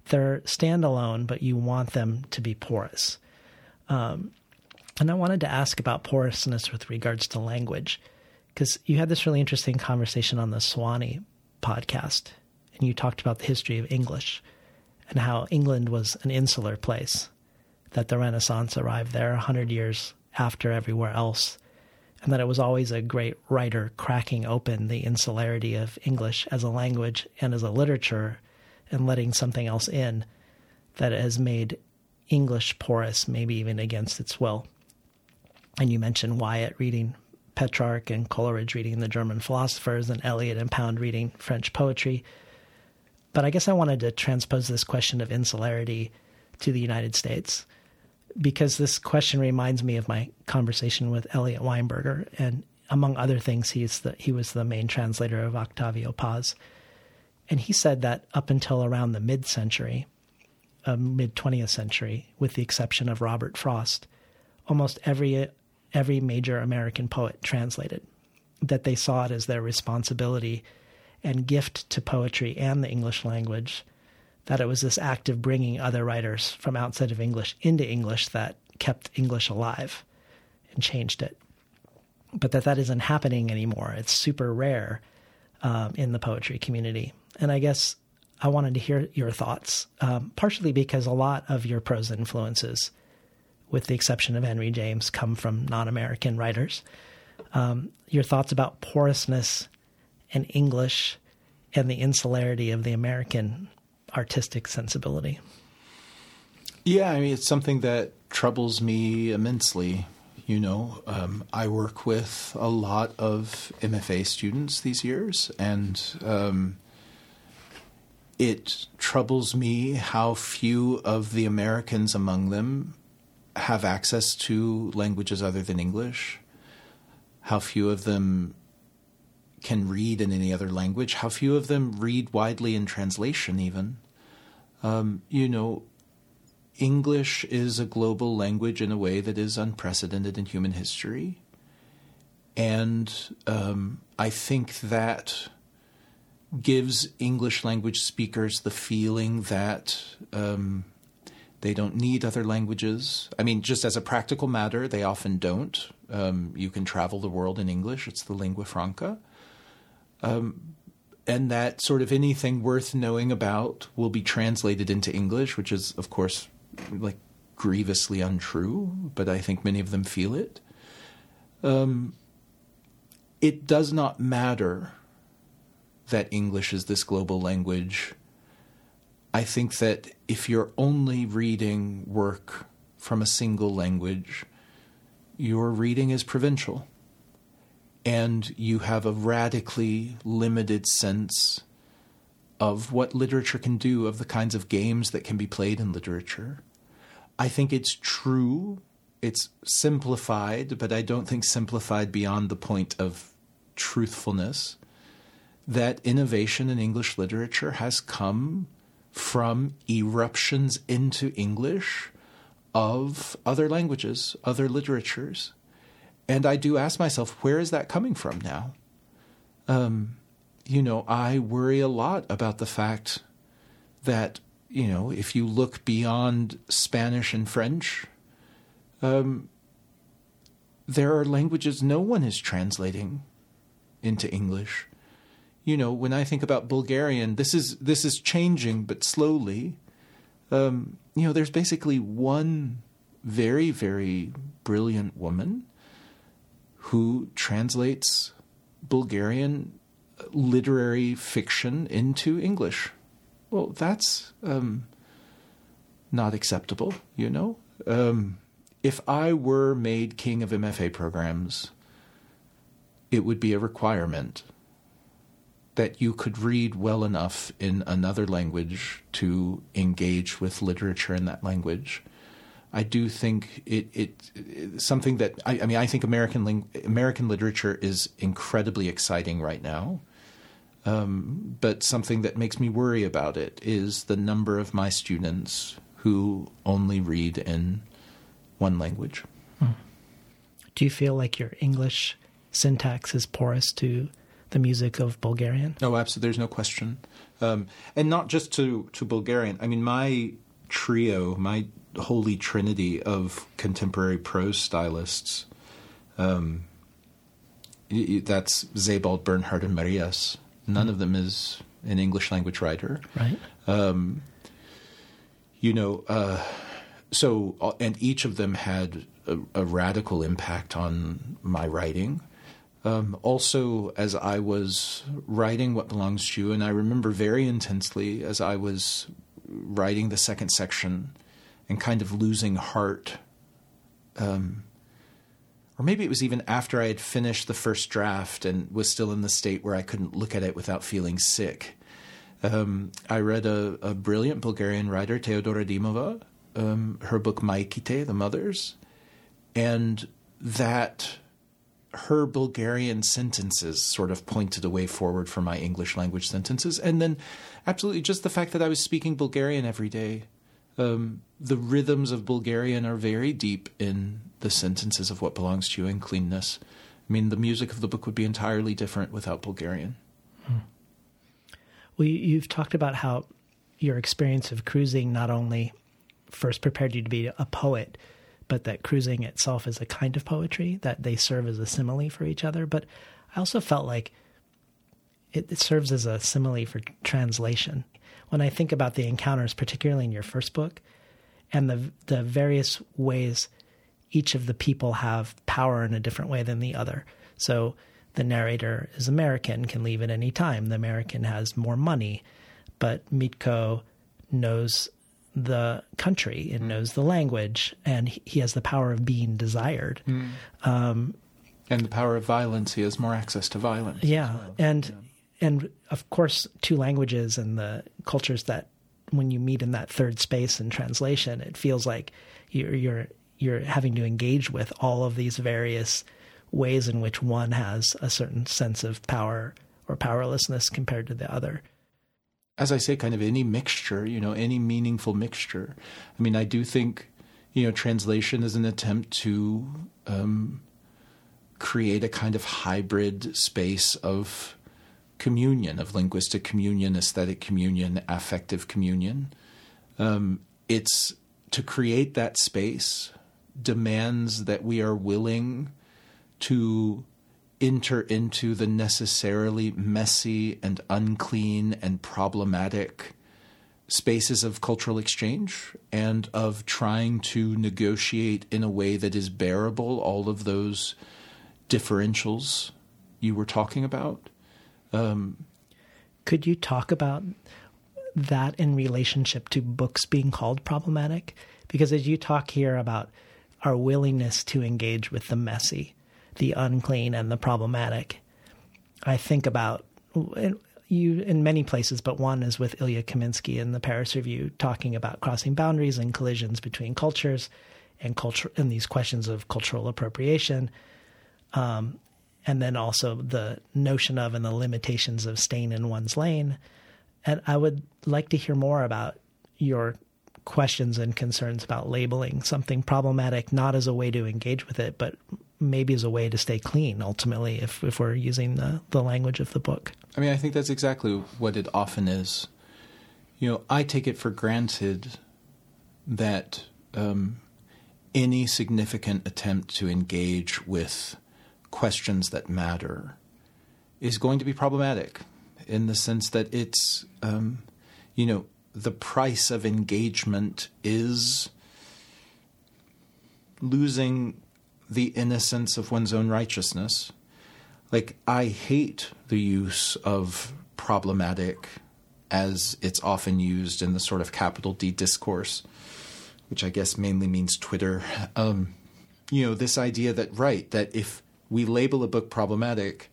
they're standalone, but you want them to be porous. Um, and I wanted to ask about porousness with regards to language, because you had this really interesting conversation on the Sewanee podcast, and you talked about the history of English and how England was an insular place, that the Renaissance arrived there 100 years after everywhere else, and that it was always a great writer cracking open the insularity of English as a language and as a literature and letting something else in that has made English porous, maybe even against its will. And you mentioned Wyatt reading Petrarch and Coleridge reading the German philosophers and Eliot and Pound reading French poetry. But I guess I wanted to transpose this question of insularity to the United States because this question reminds me of my conversation with Eliot Weinberger, and among other things, he's the, he was the main translator of Octavio Paz, and he said that up until around the mid-century, uh, mid twentieth century, with the exception of Robert Frost, almost every every major American poet translated. That they saw it as their responsibility and gift to poetry and the English language that it was this act of bringing other writers from outside of English into English that kept English alive and changed it. But that that isn't happening anymore. It's super rare um, in the poetry community. And I guess I wanted to hear your thoughts, um, partially because a lot of your prose influences, with the exception of Henry James, come from non American writers. Um, your thoughts about porousness and English and the insularity of the American artistic sensibility. Yeah, I mean, it's something that troubles me immensely. You know, um, I work with a lot of MFA students these years, and um, it troubles me how few of the Americans among them have access to languages other than English, how few of them can read in any other language, how few of them read widely in translation, even. Um, you know, English is a global language in a way that is unprecedented in human history. And um, I think that gives English language speakers the feeling that um, they don't need other languages. I mean, just as a practical matter, they often don't. Um, you can travel the world in English, it's the lingua franca. Um, and that sort of anything worth knowing about will be translated into English, which is, of course, like grievously untrue, but I think many of them feel it. Um, it does not matter that English is this global language. I think that if you're only reading work from a single language, your reading is provincial and you have a radically limited sense of what literature can do, of the kinds of games that can be played in literature. I think it's true, it's simplified, but I don't think simplified beyond the point of truthfulness, that innovation in English literature has come from eruptions into English of other languages, other literatures. And I do ask myself, where is that coming from now? Um, you know, I worry a lot about the fact that, you know, if you look beyond Spanish and French, um, there are languages no one is translating into English. You know, when I think about Bulgarian, this is this is changing, but slowly. um, you know, there's basically one very, very brilliant woman who translates Bulgarian literary fiction into English. Well, that's um, not acceptable, you know? Um, if I were made king of MFA programs, it would be a requirement that you could read well enough in another language to engage with literature in that language. I do think it, it, it something that I, I, mean I think American ling, American literature is incredibly exciting right now. Um, but something that makes me worry about it is the number of my students who only read in one language. Hmm. Do you feel like your English syntax is porous to the music of Bulgarian? Oh, absolutely. There's no question. Um, and not just to, to Bulgarian. I mean, my trio, my holy trinity of contemporary prose stylists, um, that's Sebald, Bernhard, and Marias. None mm of them is an English language writer. Right. Um, you know, uh, so, uh, and each of them had a, a radical impact on my writing. Um, also, as I was writing What Belongs to You, and I remember very intensely as I was writing the second section and kind of losing heart. Um, or maybe it was even after I had finished the first draft and was still in the state where I couldn't look at it without feeling sick. Um, I read a, a, brilliant Bulgarian writer, Teodora Dimova, um, her book Maikite, The Mothers, and that her Bulgarian sentences sort of pointed a way forward for my English language sentences. And then, absolutely, just the fact that I was speaking Bulgarian every day. Um, the rhythms of Bulgarian are very deep in the sentences of what belongs to you and cleanness. I mean, the music of the book would be entirely different without Bulgarian. Hmm. Well, you've talked about how your experience of cruising not only first prepared you to be a poet, but that cruising itself is a kind of poetry, that they serve as a simile for each other. But I also felt like it, it serves as a simile for translation. When I think about the encounters, particularly in your first book, and the the various ways each of the people have power in a different way than the other. So the narrator is American, can leave at any time. The American has more money, but Mitko knows the country and mm. knows the language, and he has the power of being desired. Mm. Um, and the power of violence, he has more access to violence. Yeah, well. and yeah. and of course, two languages and the cultures that when you meet in that third space in translation, it feels like you're you're you're having to engage with all of these various ways in which one has a certain sense of power or powerlessness compared to the other as I say, kind of any mixture, you know, any meaningful mixture. I mean, I do think, you know, translation is an attempt to um, create a kind of hybrid space of communion, of linguistic communion, aesthetic communion, affective communion. Um, it's to create that space demands that we are willing to enter into the necessarily messy and unclean and problematic spaces of cultural exchange and of trying to negotiate in a way that is bearable all of those differentials you were talking about. Um, Could you talk about that in relationship to books being called problematic? Because as you talk here about our willingness to engage with the messy, the unclean and the problematic. I think about you in many places, but one is with Ilya Kaminsky in the Paris Review, talking about crossing boundaries and collisions between cultures and culture and these questions of cultural appropriation. Um, and then also the notion of and the limitations of staying in one's lane. And I would like to hear more about your questions and concerns about labeling something problematic, not as a way to engage with it, but maybe as a way to stay clean ultimately if, if we're using the, the language of the book. I mean, I think that's exactly what it often is. You know, I take it for granted that um, any significant attempt to engage with questions that matter is going to be problematic in the sense that it's, um, you know, the price of engagement is losing the innocence of one's own righteousness. Like, I hate the use of problematic as it's often used in the sort of capital D discourse, which I guess mainly means Twitter. Um, you know, this idea that, right, that if we label a book problematic,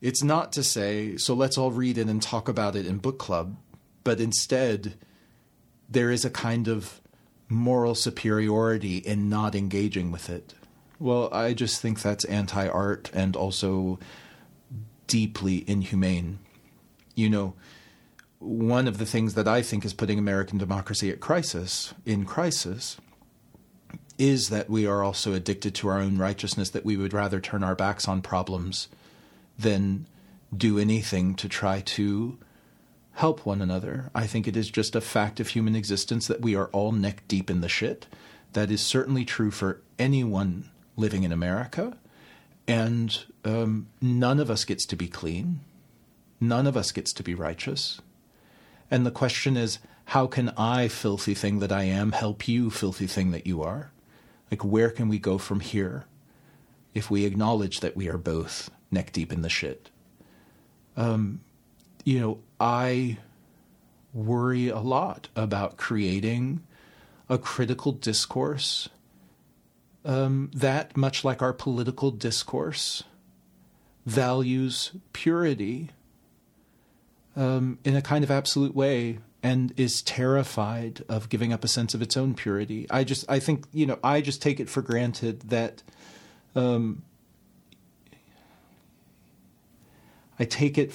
it's not to say, so let's all read it and talk about it in book club, but instead, there is a kind of moral superiority in not engaging with it. Well, I just think that's anti art and also deeply inhumane. You know, one of the things that I think is putting American democracy at crisis, in crisis, is that we are also addicted to our own righteousness, that we would rather turn our backs on problems than do anything to try to help one another. I think it is just a fact of human existence that we are all neck deep in the shit. That is certainly true for anyone living in America. And um, none of us gets to be clean. None of us gets to be righteous. And the question is, how can I, filthy thing that I am, help you, filthy thing that you are? Like, where can we go from here if we acknowledge that we are both neck deep in the shit? Um, you know, I worry a lot about creating a critical discourse um, that, much like our political discourse, values purity um, in a kind of absolute way and is terrified of giving up a sense of its own purity. I just, I think, you know, I just take it for granted that. Um, I take it,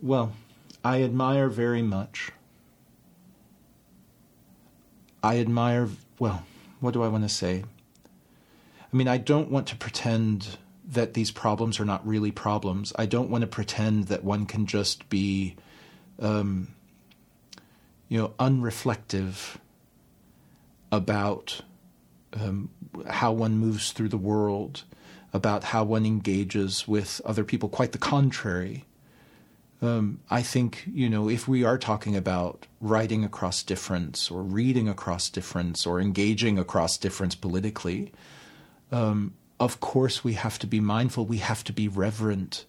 well, I admire very much. I admire, well, what do I want to say? I mean, I don't want to pretend that these problems are not really problems. I don't want to pretend that one can just be, um, you know, unreflective about um, how one moves through the world, about how one engages with other people. Quite the contrary. Um, I think, you know, if we are talking about writing across difference or reading across difference or engaging across difference politically, um, of course we have to be mindful, we have to be reverent.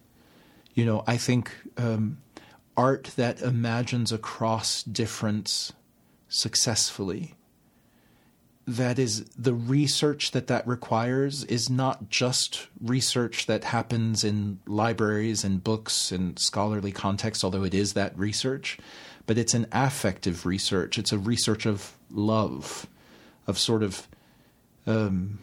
You know, I think um, art that imagines across difference successfully that is the research that that requires is not just research that happens in libraries and books and scholarly contexts although it is that research but it's an affective research it's a research of love of sort of um,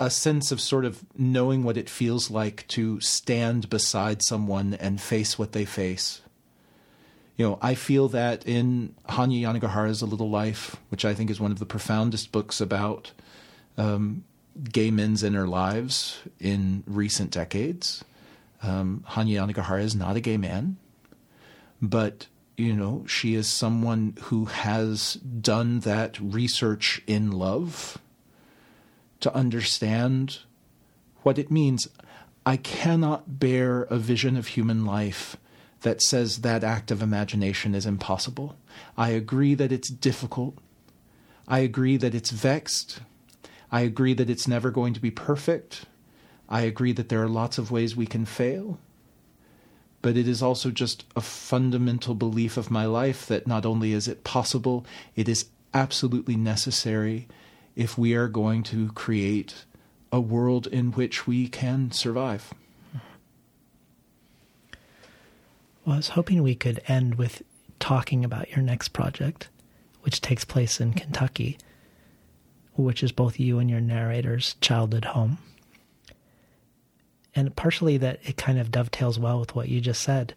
a, sense of sort of knowing what it feels like to stand beside someone and face what they face you know, I feel that in Hanya Yanagihara's A Little Life, which I think is one of the profoundest books about um, gay men's inner lives in recent decades. Um, Hanya Yanagihara is not a gay man, but you know, she is someone who has done that research in love to understand what it means. I cannot bear a vision of human life that says that act of imagination is impossible. I agree that it's difficult. I agree that it's vexed. I agree that it's never going to be perfect. I agree that there are lots of ways we can fail. But it is also just a fundamental belief of my life that not only is it possible, it is absolutely necessary if we are going to create a world in which we can survive. Well, I was hoping we could end with talking about your next project, which takes place in Kentucky, which is both you and your narrator's childhood home. And partially that it kind of dovetails well with what you just said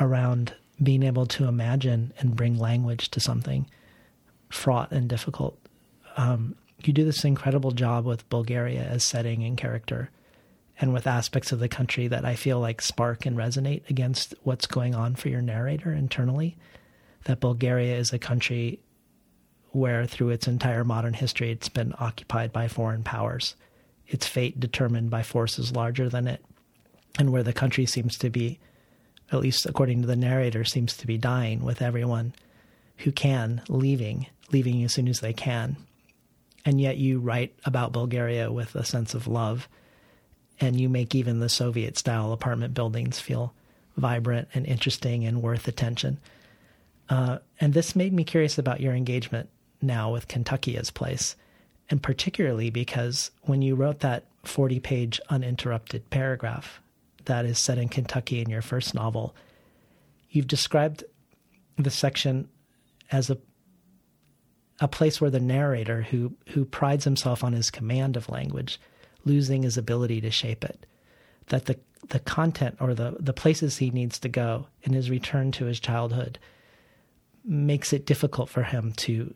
around being able to imagine and bring language to something fraught and difficult. Um, you do this incredible job with Bulgaria as setting and character and with aspects of the country that I feel like spark and resonate against what's going on for your narrator internally. That Bulgaria is a country where, through its entire modern history, it's been occupied by foreign powers, its fate determined by forces larger than it, and where the country seems to be, at least according to the narrator, seems to be dying with everyone who can leaving, leaving as soon as they can. And yet you write about Bulgaria with a sense of love, and you make even the Soviet style apartment buildings feel vibrant and interesting and worth attention. Uh, and this made me curious about your engagement now with Kentucky as place, and particularly because when you wrote that 40 page uninterrupted paragraph that is set in Kentucky in your first novel, you've described the section as a a place where the narrator who who prides himself on his command of language losing his ability to shape it that the the content or the the places he needs to go in his return to his childhood makes it difficult for him to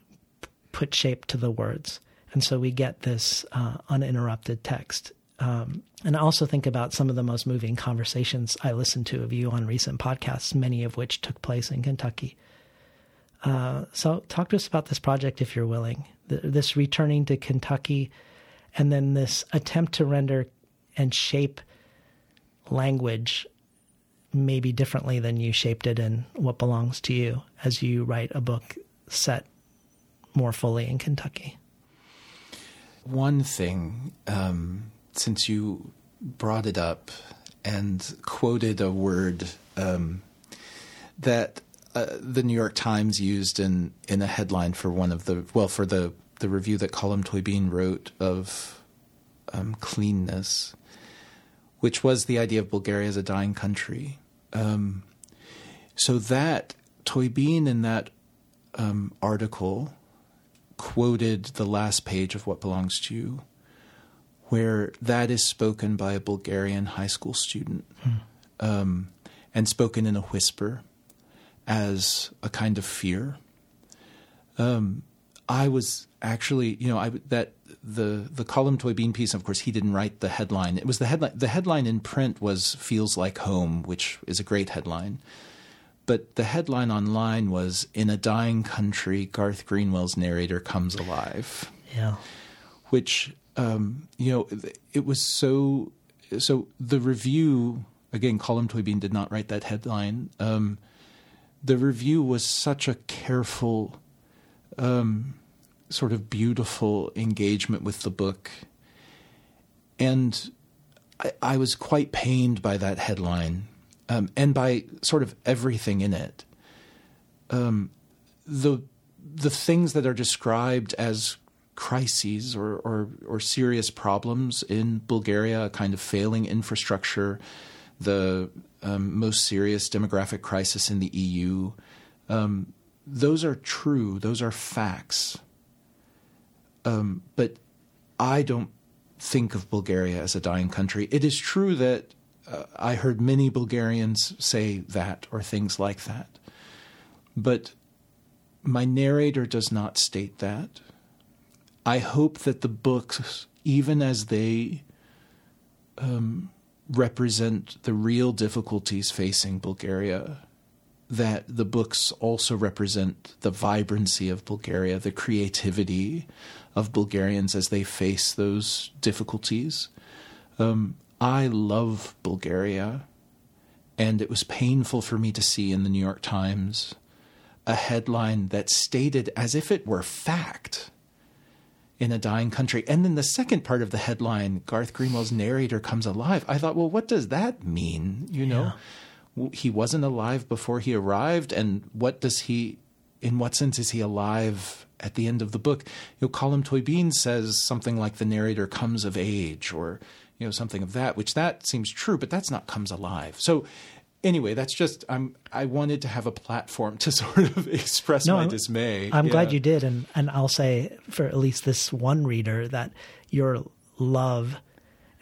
put shape to the words and so we get this uh, uninterrupted text um, and I also think about some of the most moving conversations I listened to of you on recent podcasts, many of which took place in Kentucky. Uh, so, talk to us about this project if you're willing. this returning to Kentucky, and then this attempt to render and shape language maybe differently than you shaped it in What Belongs to You as you write a book set more fully in Kentucky. One thing, um, since you brought it up and quoted a word um, that uh, the New York Times used in in a headline for one of the well for the the review that Colm Tóibín wrote of um, cleanness, which was the idea of Bulgaria as a dying country. Um, so that Tóibín in that um, article quoted the last page of What Belongs to You, where that is spoken by a Bulgarian high school student, hmm. and spoken in a whisper as a kind of fear. Um, I was actually, you know, I that the the Colm Tóibín piece. Of course, he didn't write the headline. It was the headline. The headline in print was "Feels Like Home," which is a great headline. But the headline online was "In a Dying Country, Garth Greenwell's narrator comes alive." Yeah, which um, you know, it was so. So the review again, Colm Tóibín did not write that headline. Um, the review was such a careful, um, sort of beautiful engagement with the book. And I, I was quite pained by that headline um, and by sort of everything in it. Um, the the things that are described as crises or, or, or serious problems in Bulgaria, a kind of failing infrastructure, the um, most serious demographic crisis in the EU. Um, those are true, those are facts. Um, but I don't think of Bulgaria as a dying country. It is true that uh, I heard many Bulgarians say that or things like that. But my narrator does not state that. I hope that the books, even as they um, represent the real difficulties facing Bulgaria, that the books also represent the vibrancy of Bulgaria, the creativity of Bulgarians as they face those difficulties. Um, I love Bulgaria, and it was painful for me to see in the New York Times a headline that stated as if it were fact in a dying country. And then the second part of the headline, Garth Greenwell's narrator comes alive. I thought, well, what does that mean? You know, yeah. he wasn't alive before he arrived. And what does he, in what sense is he alive at the end of the book? You know, Colm Tóibín says something like the narrator comes of age or, you know, something of that, which that seems true, but that's not comes alive. So anyway, that's just I'm I wanted to have a platform to sort of express no, my I'm, dismay. I'm yeah. glad you did, and and I'll say for at least this one reader that your love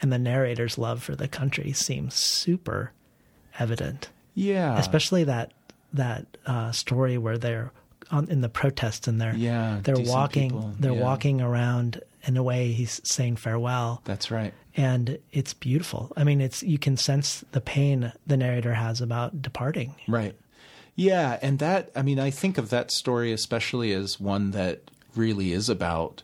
and the narrator's love for the country seems super evident. Yeah, especially that that uh, story where they're on, in the protests and they're yeah, they're walking people. they're yeah. walking around in a way he's saying farewell. That's right and it's beautiful. I mean, it's you can sense the pain the narrator has about departing. Right. Yeah, and that I mean, I think of that story especially as one that really is about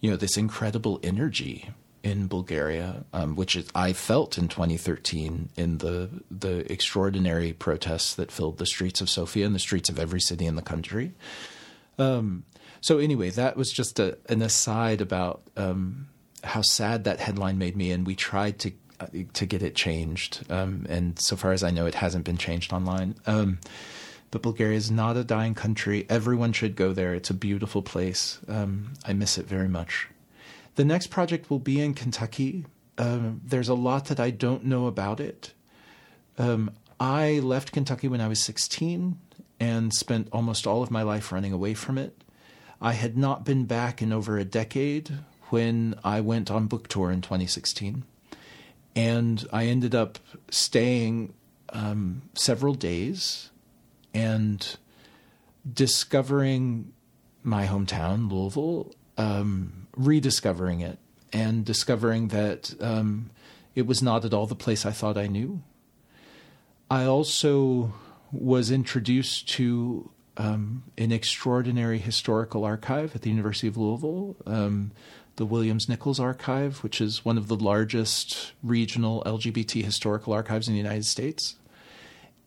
you know this incredible energy in Bulgaria, um, which is, I felt in 2013 in the the extraordinary protests that filled the streets of Sofia and the streets of every city in the country. Um, so anyway, that was just a, an aside about um, how sad that headline made me, and we tried to uh, to get it changed. Um, and so far as I know, it hasn't been changed online. Um, but Bulgaria is not a dying country. Everyone should go there. It's a beautiful place. Um, I miss it very much. The next project will be in Kentucky. Um, there's a lot that I don't know about it. Um, I left Kentucky when I was 16 and spent almost all of my life running away from it. I had not been back in over a decade when I went on book tour in 2016. And I ended up staying um, several days and discovering my hometown, Louisville, um, rediscovering it, and discovering that um, it was not at all the place I thought I knew. I also was introduced to um, an extraordinary historical archive at the University of Louisville, um, the Williams Nichols Archive, which is one of the largest regional LGBT historical archives in the United States.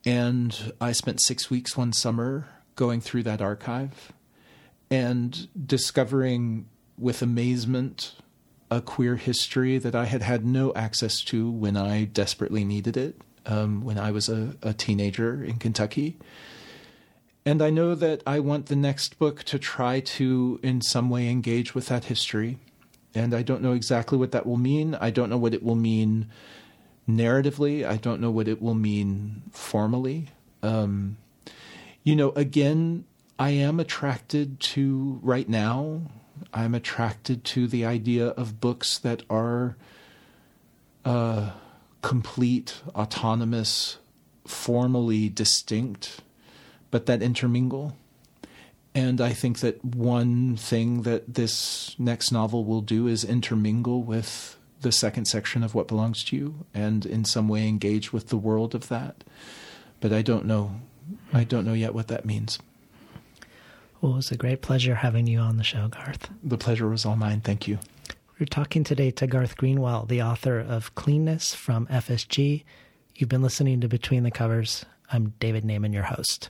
And I spent six weeks one summer going through that archive and discovering with amazement a queer history that I had had no access to when I desperately needed it um, when I was a, a teenager in Kentucky. And I know that I want the next book to try to, in some way, engage with that history. And I don't know exactly what that will mean. I don't know what it will mean narratively. I don't know what it will mean formally. Um, you know, again, I am attracted to, right now, I'm attracted to the idea of books that are uh, complete, autonomous, formally distinct, but that intermingle. And I think that one thing that this next novel will do is intermingle with the second section of What Belongs to You and in some way engage with the world of that. But I don't know. I don't know yet what that means. Well, it was a great pleasure having you on the show, Garth. The pleasure was all mine. Thank you. We're talking today to Garth Greenwell, the author of Cleanness from FSG. You've been listening to Between the Covers. I'm David Naimon, your host.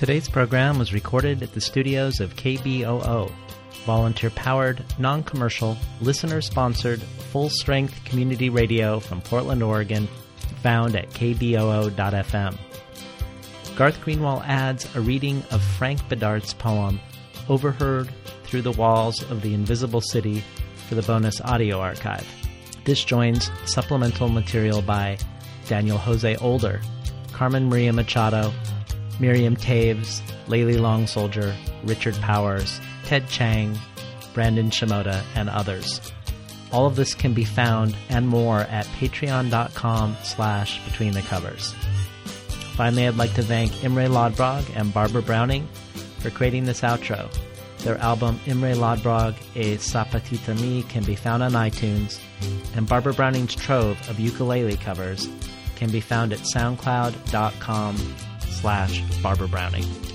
Today's program was recorded at the studios of KBOO, volunteer powered, non commercial, listener sponsored, full strength community radio from Portland, Oregon, found at kboo.fm. Garth Greenwell adds a reading of Frank Bidart's poem, Overheard Through the Walls of the Invisible City, for the bonus audio archive. This joins supplemental material by Daniel Jose Older, Carmen Maria Machado, Miriam Toews, Layli Long Soldier, Richard Powers, Ted Chiang, Brandon Shimoda, and others. All of this can be found and more at patreon.com slash between the covers. Finally, I'd like to thank Imre Lodbrog and Barbara Browning for creating this outro. Their album Imre Lodbrog A Sapatita Me can be found on iTunes, and Barbara Browning's trove of ukulele covers can be found at soundcloud.com slash Barbara Browning.